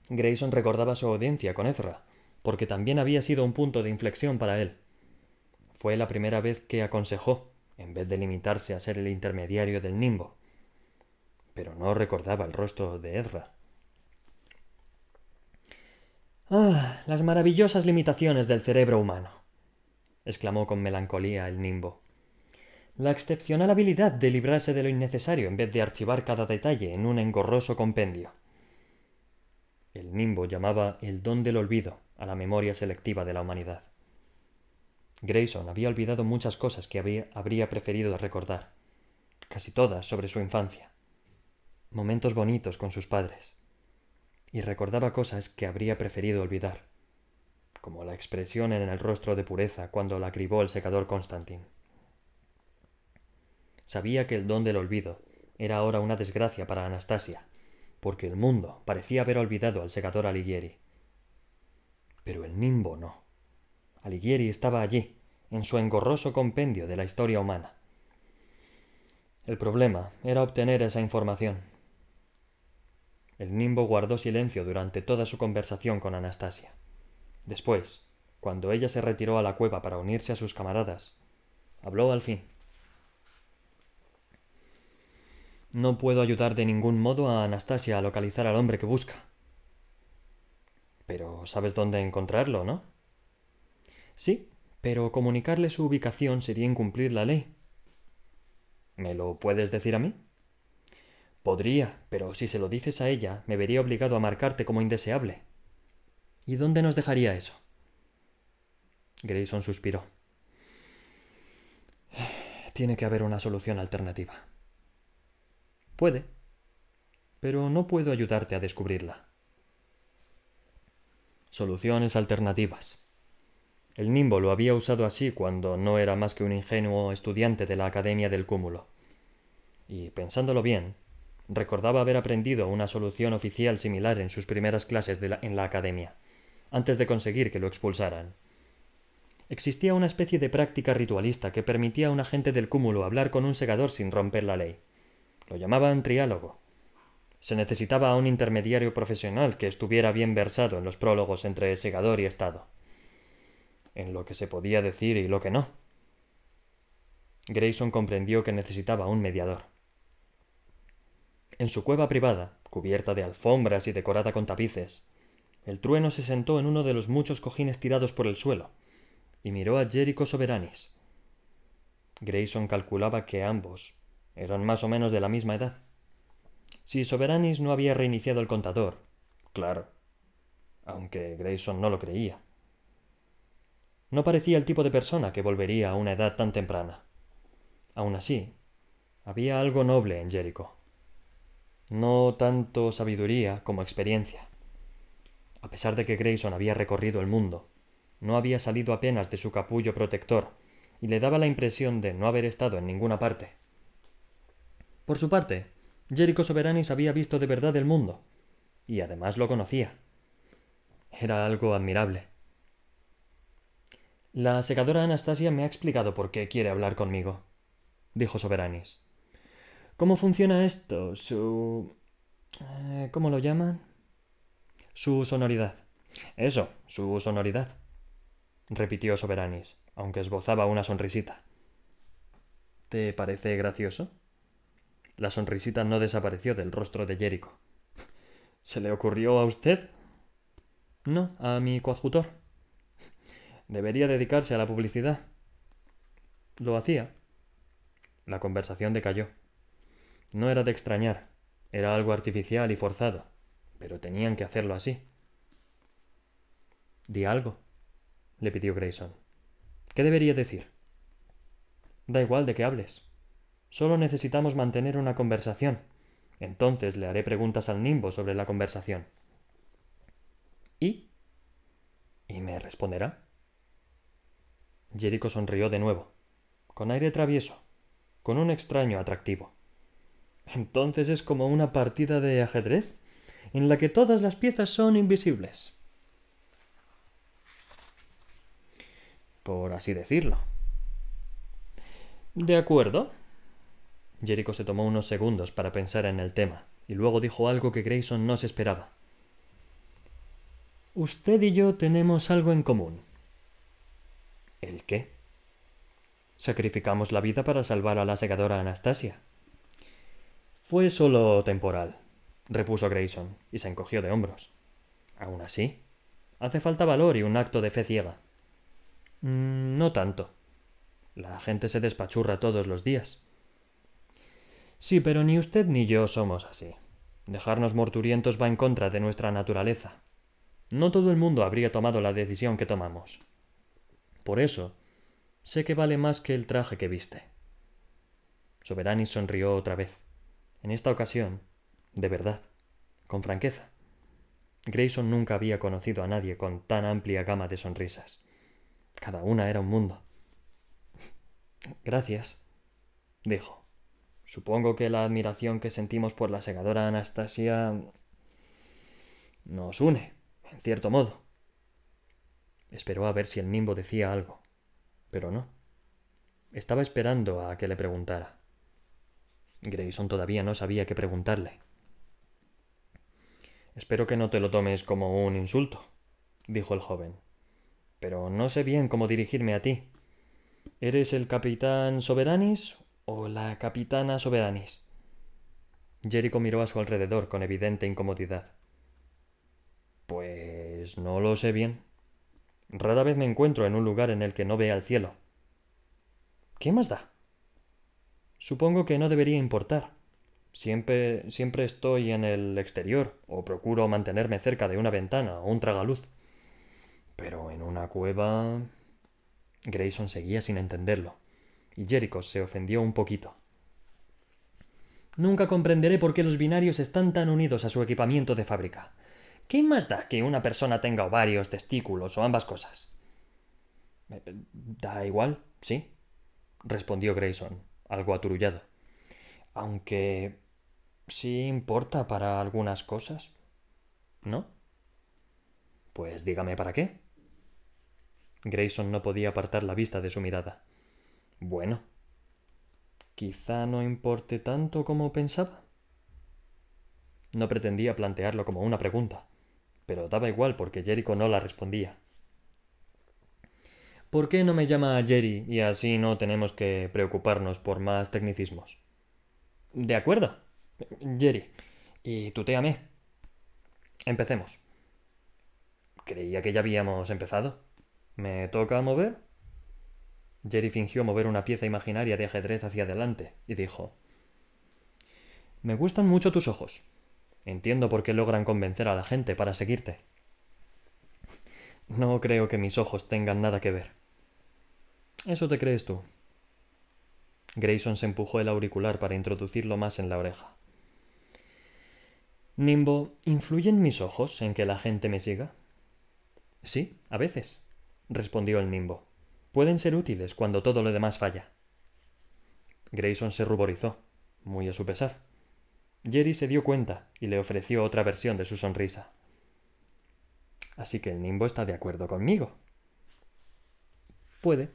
Grayson recordaba su audiencia con Ezra, porque también había sido un punto de inflexión para él. Fue la primera vez que aconsejó, en vez de limitarse a ser el intermediario del nimbo. Pero no recordaba el rostro de Ezra. Ah, las maravillosas limitaciones del cerebro humano exclamó con melancolía el nimbo. La excepcional habilidad de librarse de lo innecesario en vez de archivar cada detalle en un engorroso compendio. El nimbo llamaba el don del olvido a la memoria selectiva de la humanidad. Grayson había olvidado muchas cosas que habría, habría preferido recordar, casi todas sobre su infancia, momentos bonitos con sus padres, y recordaba cosas que habría preferido olvidar como la expresión en el rostro de pureza cuando la cribó el secador Constantin. Sabía que el don del olvido era ahora una desgracia para Anastasia, porque el mundo parecía haber olvidado al secador Alighieri. Pero el nimbo no. Alighieri estaba allí, en su engorroso compendio de la historia humana. El problema era obtener esa información. El nimbo guardó silencio durante toda su conversación con Anastasia. Después, cuando ella se retiró a la cueva para unirse a sus camaradas, habló al fin. No puedo ayudar de ningún modo a Anastasia a localizar al hombre que busca. Pero sabes dónde encontrarlo, ¿no? Sí, pero comunicarle su ubicación sería incumplir la ley. ¿Me lo puedes decir a mí? Podría, pero si se lo dices a ella, me vería obligado a marcarte como indeseable. ¿Y dónde nos dejaría eso? Grayson suspiró. Tiene que haber una solución alternativa. Puede, pero no puedo ayudarte a descubrirla. Soluciones alternativas. El nimbo lo había usado así cuando no era más que un ingenuo estudiante de la Academia del Cúmulo. Y, pensándolo bien, recordaba haber aprendido una solución oficial similar en sus primeras clases en la Academia, antes de conseguir que lo expulsaran. Existía una especie de práctica ritualista que permitía a un agente del cúmulo hablar con un segador sin romper la ley. Lo llamaban triálogo. Se necesitaba a un intermediario profesional que estuviera bien versado en los prólogos entre segador y Estado en lo que se podía decir y lo que no. Grayson comprendió que necesitaba un mediador. En su cueva privada, cubierta de alfombras y decorada con tapices, el trueno se sentó en uno de los muchos cojines tirados por el suelo y miró a Jericho Soberanis. Grayson calculaba que ambos eran más o menos de la misma edad. Si Soberanis no había reiniciado el contador, claro, aunque Grayson no lo creía. No parecía el tipo de persona que volvería a una edad tan temprana. Aun así, había algo noble en Jericho. No tanto sabiduría como experiencia. A pesar de que Grayson había recorrido el mundo, no había salido apenas de su capullo protector y le daba la impresión de no haber estado en ninguna parte. Por su parte, Jericho Soberanis había visto de verdad el mundo, y además lo conocía. Era algo admirable. La secadora Anastasia me ha explicado por qué quiere hablar conmigo, dijo Soberanis. ¿Cómo funciona esto? Su. Eh, ¿Cómo lo llaman? Su sonoridad. Eso, su sonoridad, repitió Soberanis, aunque esbozaba una sonrisita. ¿Te parece gracioso? La sonrisita no desapareció del rostro de Jericho. ¿Se le ocurrió a usted? No, a mi coadjutor. Debería dedicarse a la publicidad. Lo hacía. La conversación decayó. No era de extrañar. Era algo artificial y forzado. Pero tenían que hacerlo así. Di algo, le pidió Grayson. ¿Qué debería decir? Da igual de qué hables. Solo necesitamos mantener una conversación. Entonces le haré preguntas al nimbo sobre la conversación. ¿Y? ¿Y me responderá? Jericho sonrió de nuevo, con aire travieso, con un extraño atractivo. Entonces es como una partida de ajedrez en la que todas las piezas son invisibles. Por así decirlo. De acuerdo. Jericho se tomó unos segundos para pensar en el tema, y luego dijo algo que Grayson no se esperaba. Usted y yo tenemos algo en común. ¿El qué? Sacrificamos la vida para salvar a la segadora Anastasia. Fue solo temporal, repuso Grayson, y se encogió de hombros. Aún así, hace falta valor y un acto de fe ciega. Mm, no tanto. La gente se despachurra todos los días. Sí, pero ni usted ni yo somos así. Dejarnos morturientos va en contra de nuestra naturaleza. No todo el mundo habría tomado la decisión que tomamos. Por eso, sé que vale más que el traje que viste. Soberani sonrió otra vez. En esta ocasión, de verdad, con franqueza. Grayson nunca había conocido a nadie con tan amplia gama de sonrisas. Cada una era un mundo. Gracias, dijo. Supongo que la admiración que sentimos por la segadora Anastasia nos une, en cierto modo. Esperó a ver si el nimbo decía algo, pero no. Estaba esperando a que le preguntara. Grayson todavía no sabía qué preguntarle. Espero que no te lo tomes como un insulto, dijo el joven. Pero no sé bien cómo dirigirme a ti. ¿Eres el capitán Soberanis o la capitana Soberanis? Jericho miró a su alrededor con evidente incomodidad. Pues no lo sé bien, Rara vez me encuentro en un lugar en el que no vea el cielo. ¿Qué más da? Supongo que no debería importar. Siempre, siempre estoy en el exterior, o procuro mantenerme cerca de una ventana o un tragaluz. Pero en una cueva. Grayson seguía sin entenderlo, y Jericho se ofendió un poquito. Nunca comprenderé por qué los binarios están tan unidos a su equipamiento de fábrica. ¿Qué más da que una persona tenga ovarios, testículos o ambas cosas? Eh, da igual, sí, respondió Grayson, algo aturullado. Aunque sí importa para algunas cosas. ¿No? Pues dígame para qué. Grayson no podía apartar la vista de su mirada. Bueno, quizá no importe tanto como pensaba. No pretendía plantearlo como una pregunta, pero daba igual porque Jericho no la respondía. ¿Por qué no me llama Jerry y así no tenemos que preocuparnos por más tecnicismos? De acuerdo. Jerry. Y tuteame. Empecemos. Creía que ya habíamos empezado. ¿Me toca mover? Jerry fingió mover una pieza imaginaria de ajedrez hacia adelante y dijo Me gustan mucho tus ojos. Entiendo por qué logran convencer a la gente para seguirte. No creo que mis ojos tengan nada que ver. Eso te crees tú. Grayson se empujó el auricular para introducirlo más en la oreja. Nimbo, ¿influyen mis ojos en que la gente me siga? Sí, a veces, respondió el Nimbo. Pueden ser útiles cuando todo lo demás falla. Grayson se ruborizó, muy a su pesar. Jerry se dio cuenta y le ofreció otra versión de su sonrisa. Así que el Nimbo está de acuerdo conmigo. Puede.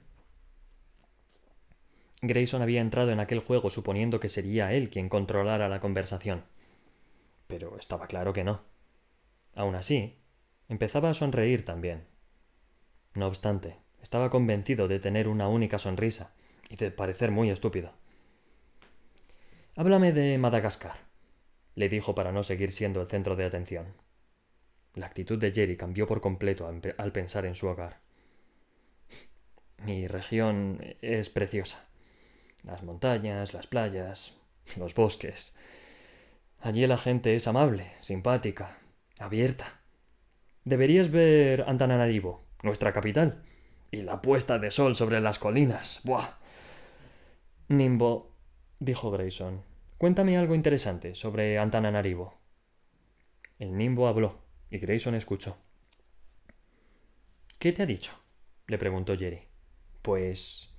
Grayson había entrado en aquel juego suponiendo que sería él quien controlara la conversación. Pero estaba claro que no. Aún así, empezaba a sonreír también. No obstante, estaba convencido de tener una única sonrisa y de parecer muy estúpido. Háblame de Madagascar, le dijo para no seguir siendo el centro de atención. La actitud de Jerry cambió por completo al pensar en su hogar. Mi región es preciosa. Las montañas, las playas, los bosques. Allí la gente es amable, simpática, abierta. Deberías ver Antananarivo, nuestra capital, y la puesta de sol sobre las colinas. ¡Buah! Nimbo, dijo Grayson, cuéntame algo interesante sobre Antananarivo. El Nimbo habló, y Grayson escuchó. ¿Qué te ha dicho? le preguntó Jerry. Pues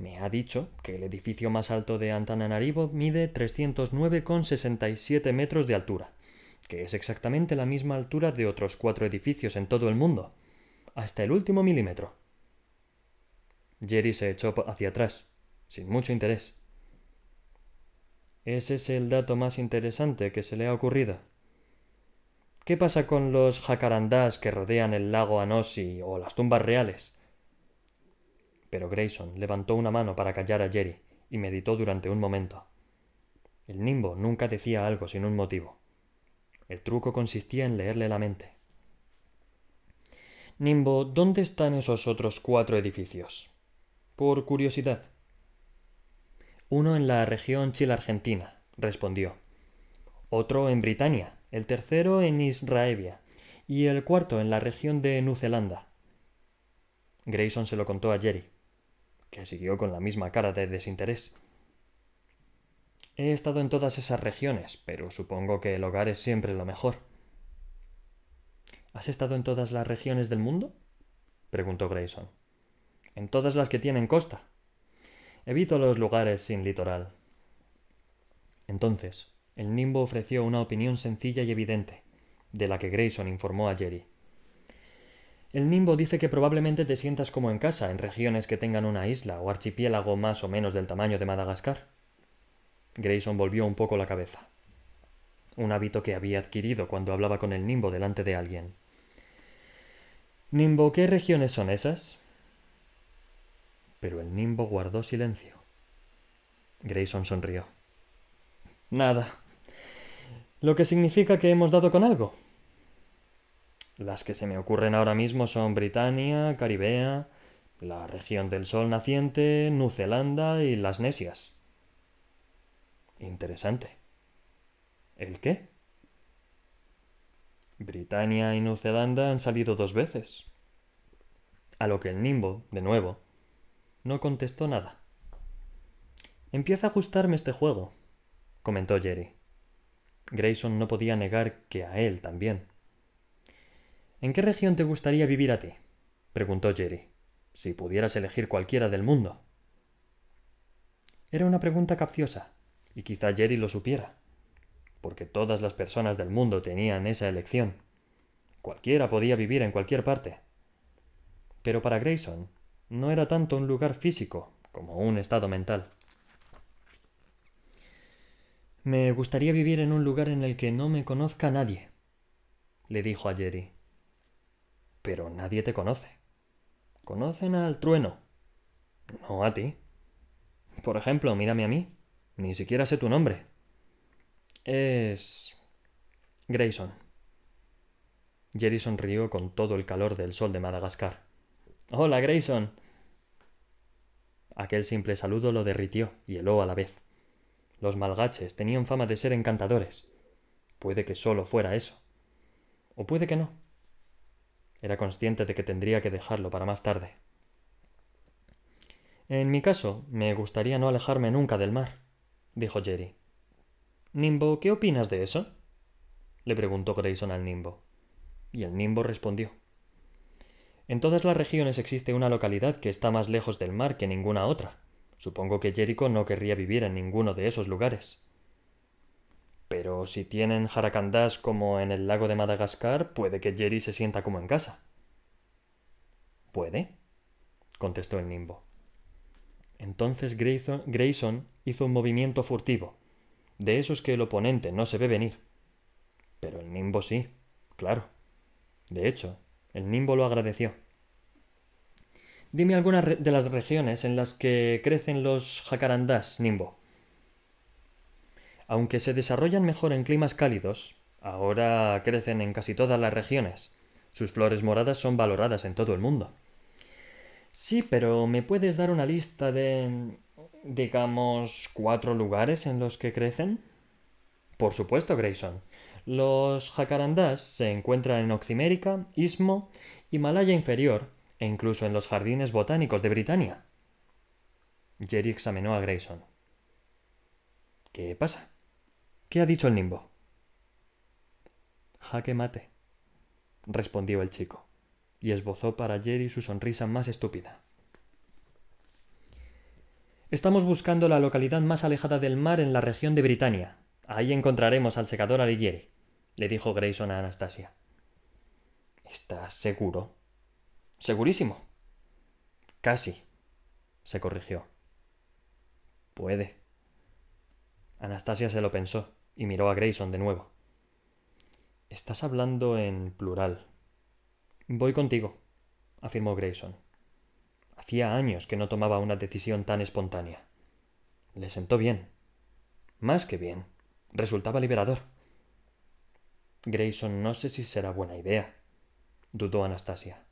me ha dicho que el edificio más alto de Antananarivo mide 309,67 metros de altura, que es exactamente la misma altura de otros cuatro edificios en todo el mundo, hasta el último milímetro. Jerry se echó hacia atrás, sin mucho interés. ¿Ese es el dato más interesante que se le ha ocurrido? ¿Qué pasa con los jacarandás que rodean el lago Anossi o las tumbas reales? Pero Grayson levantó una mano para callar a Jerry y meditó durante un momento. El nimbo nunca decía algo sin un motivo. El truco consistía en leerle la mente. Nimbo, ¿dónde están esos otros cuatro edificios? Por curiosidad. Uno en la región Chile-Argentina, respondió. Otro en Britania, el tercero en Israevia y el cuarto en la región de Nuzelanda. Grayson se lo contó a Jerry, que siguió con la misma cara de desinterés. He estado en todas esas regiones, pero supongo que el hogar es siempre lo mejor. ¿Has estado en todas las regiones del mundo? preguntó Grayson. En todas las que tienen costa. Evito los lugares sin litoral. Entonces, el nimbo ofreció una opinión sencilla y evidente, de la que Grayson informó a Jerry. El Nimbo dice que probablemente te sientas como en casa en regiones que tengan una isla o archipiélago más o menos del tamaño de Madagascar. Grayson volvió un poco la cabeza. Un hábito que había adquirido cuando hablaba con el Nimbo delante de alguien. Nimbo, ¿qué regiones son esas? Pero el Nimbo guardó silencio. Grayson sonrió. Nada. Lo que significa que hemos dado con algo. Las que se me ocurren ahora mismo son Britania, Caribea, la región del Sol naciente, Nuzelanda y las Nesias. Interesante. ¿El qué? Britania y Nuzelanda han salido dos veces. A lo que el Nimbo, de nuevo, no contestó nada. Empieza a gustarme este juego, comentó Jerry. Grayson no podía negar que a él también. ¿En qué región te gustaría vivir a ti? preguntó Jerry. Si pudieras elegir cualquiera del mundo. Era una pregunta capciosa, y quizá Jerry lo supiera, porque todas las personas del mundo tenían esa elección. Cualquiera podía vivir en cualquier parte. Pero para Grayson no era tanto un lugar físico como un estado mental. Me gustaría vivir en un lugar en el que no me conozca nadie, le dijo a Jerry. Pero nadie te conoce. Conocen al trueno. No a ti. Por ejemplo, mírame a mí. Ni siquiera sé tu nombre. Es... Grayson. Jerry sonrió con todo el calor del sol de Madagascar. Hola, Grayson. Aquel simple saludo lo derritió y heló a la vez. Los malgaches tenían fama de ser encantadores. Puede que solo fuera eso. O puede que no. Era consciente de que tendría que dejarlo para más tarde. En mi caso, me gustaría no alejarme nunca del mar, dijo Jerry. Nimbo, ¿qué opinas de eso? le preguntó Grayson al Nimbo. Y el Nimbo respondió. En todas las regiones existe una localidad que está más lejos del mar que ninguna otra. Supongo que Jericho no querría vivir en ninguno de esos lugares. Pero si tienen jaracandás como en el lago de Madagascar, puede que Jerry se sienta como en casa. ¿Puede? contestó el nimbo. Entonces Grayson hizo un movimiento furtivo, de esos que el oponente no se ve venir. Pero el nimbo sí, claro. De hecho, el nimbo lo agradeció. Dime algunas de las regiones en las que crecen los jacarandás, nimbo. Aunque se desarrollan mejor en climas cálidos, ahora crecen en casi todas las regiones. Sus flores moradas son valoradas en todo el mundo. Sí, pero ¿me puedes dar una lista de, digamos, cuatro lugares en los que crecen? Por supuesto, Grayson. Los jacarandás se encuentran en Oximérica, Istmo, Himalaya inferior e incluso en los jardines botánicos de Britania. Jerry examinó a Grayson. ¿Qué pasa? ¿Qué ha dicho el nimbo? Jaque mate, respondió el chico, y esbozó para Jerry su sonrisa más estúpida. Estamos buscando la localidad más alejada del mar en la región de Britania. Ahí encontraremos al secador Alighieri, le dijo Grayson a Anastasia. ¿Estás seguro? Segurísimo. Casi, se corrigió. Puede. Anastasia se lo pensó y miró a Grayson de nuevo. Estás hablando en plural. Voy contigo, afirmó Grayson. Hacía años que no tomaba una decisión tan espontánea. Le sentó bien. Más que bien. Resultaba liberador. Grayson no sé si será buena idea, dudó Anastasia.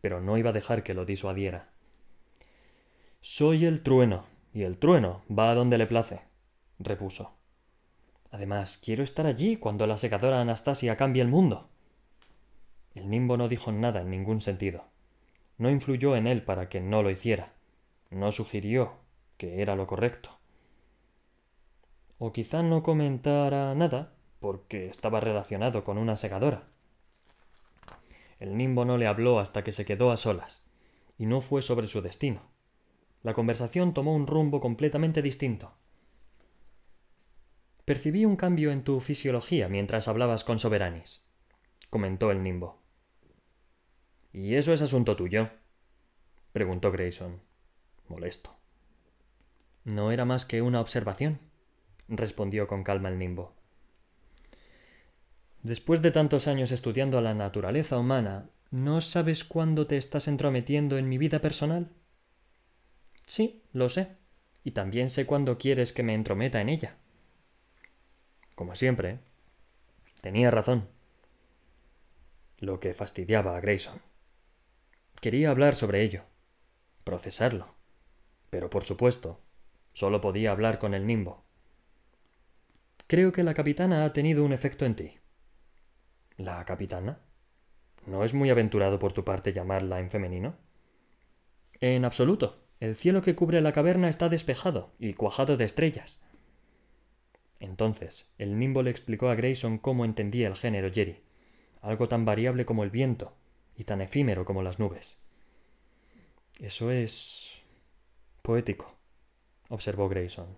Pero no iba a dejar que lo disuadiera. Soy el trueno, y el trueno va a donde le place, repuso. Además, quiero estar allí cuando la secadora Anastasia cambie el mundo. El nimbo no dijo nada en ningún sentido. No influyó en él para que no lo hiciera. No sugirió que era lo correcto. O quizá no comentara nada porque estaba relacionado con una segadora. El nimbo no le habló hasta que se quedó a solas, y no fue sobre su destino. La conversación tomó un rumbo completamente distinto. Percibí un cambio en tu fisiología mientras hablabas con Soberanis, comentó el nimbo. ¿Y eso es asunto tuyo? preguntó Grayson, molesto. No era más que una observación, respondió con calma el nimbo. Después de tantos años estudiando la naturaleza humana, ¿no sabes cuándo te estás entrometiendo en mi vida personal? Sí, lo sé, y también sé cuándo quieres que me entrometa en ella. Como siempre, tenía razón. Lo que fastidiaba a Grayson. Quería hablar sobre ello, procesarlo, pero por supuesto, solo podía hablar con el nimbo. Creo que la capitana ha tenido un efecto en ti. ¿La capitana? ¿No es muy aventurado por tu parte llamarla en femenino? En absoluto. El cielo que cubre la caverna está despejado y cuajado de estrellas. Entonces, el nimbo le explicó a Grayson cómo entendía el género Jerry, algo tan variable como el viento y tan efímero como las nubes. Eso es poético, observó Grayson,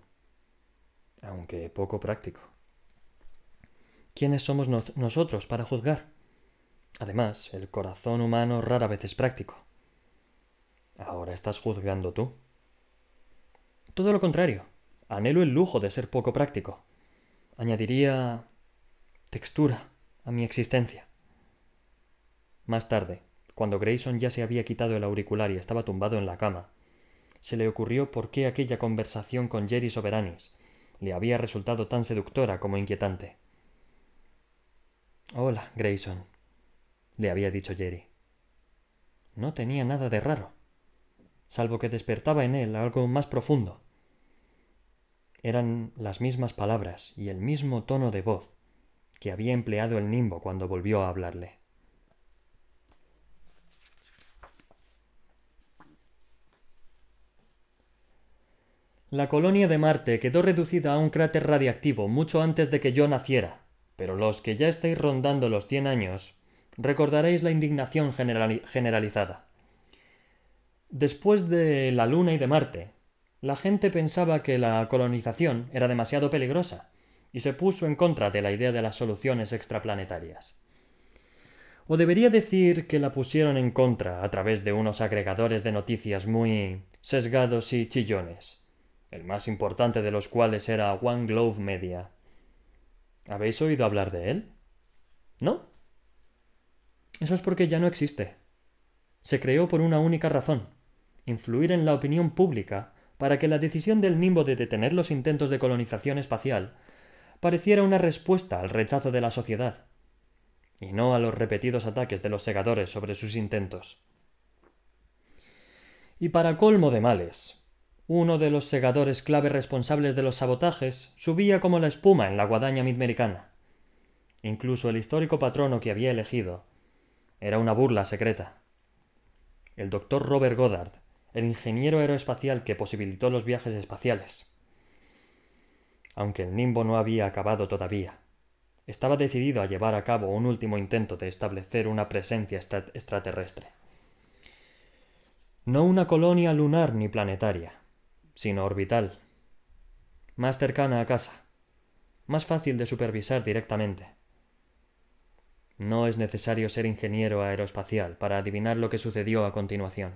aunque poco práctico. ¿Quiénes somos nosotros para juzgar? Además, el corazón humano rara vez es práctico. Ahora estás juzgando tú. Todo lo contrario. Anhelo el lujo de ser poco práctico. Añadiría textura a mi existencia. Más tarde, cuando Grayson ya se había quitado el auricular y estaba tumbado en la cama, se le ocurrió por qué aquella conversación con Jerry Soberanis le había resultado tan seductora como inquietante. Hola, Grayson, le había dicho Jerry. No tenía nada de raro, salvo que despertaba en él algo más profundo. Eran las mismas palabras y el mismo tono de voz que había empleado el nimbo cuando volvió a hablarle. La colonia de Marte quedó reducida a un cráter radiactivo mucho antes de que yo naciera, pero los que ya estáis rondando los cien años recordaréis la indignación generalizada. Después de la Luna y de Marte, la gente pensaba que la colonización era demasiado peligrosa y se puso en contra de la idea de las soluciones extraplanetarias. O debería decir que la pusieron en contra a través de unos agregadores de noticias muy sesgados y chillones el más importante de los cuales era One Glove Media. ¿Habéis oído hablar de él? ¿No? Eso es porque ya no existe. Se creó por una única razón, influir en la opinión pública para que la decisión del Nimbo de detener los intentos de colonización espacial pareciera una respuesta al rechazo de la sociedad, y no a los repetidos ataques de los segadores sobre sus intentos. Y para colmo de males, uno de los segadores clave responsables de los sabotajes, subía como la espuma en la guadaña midamericana. Incluso el histórico patrono que había elegido era una burla secreta. El doctor Robert Goddard, el ingeniero aeroespacial que posibilitó los viajes espaciales. Aunque el nimbo no había acabado todavía, estaba decidido a llevar a cabo un último intento de establecer una presencia extraterrestre. No una colonia lunar ni planetaria, sino orbital, más cercana a casa, más fácil de supervisar directamente. No es necesario ser ingeniero aeroespacial para adivinar lo que sucedió a continuación.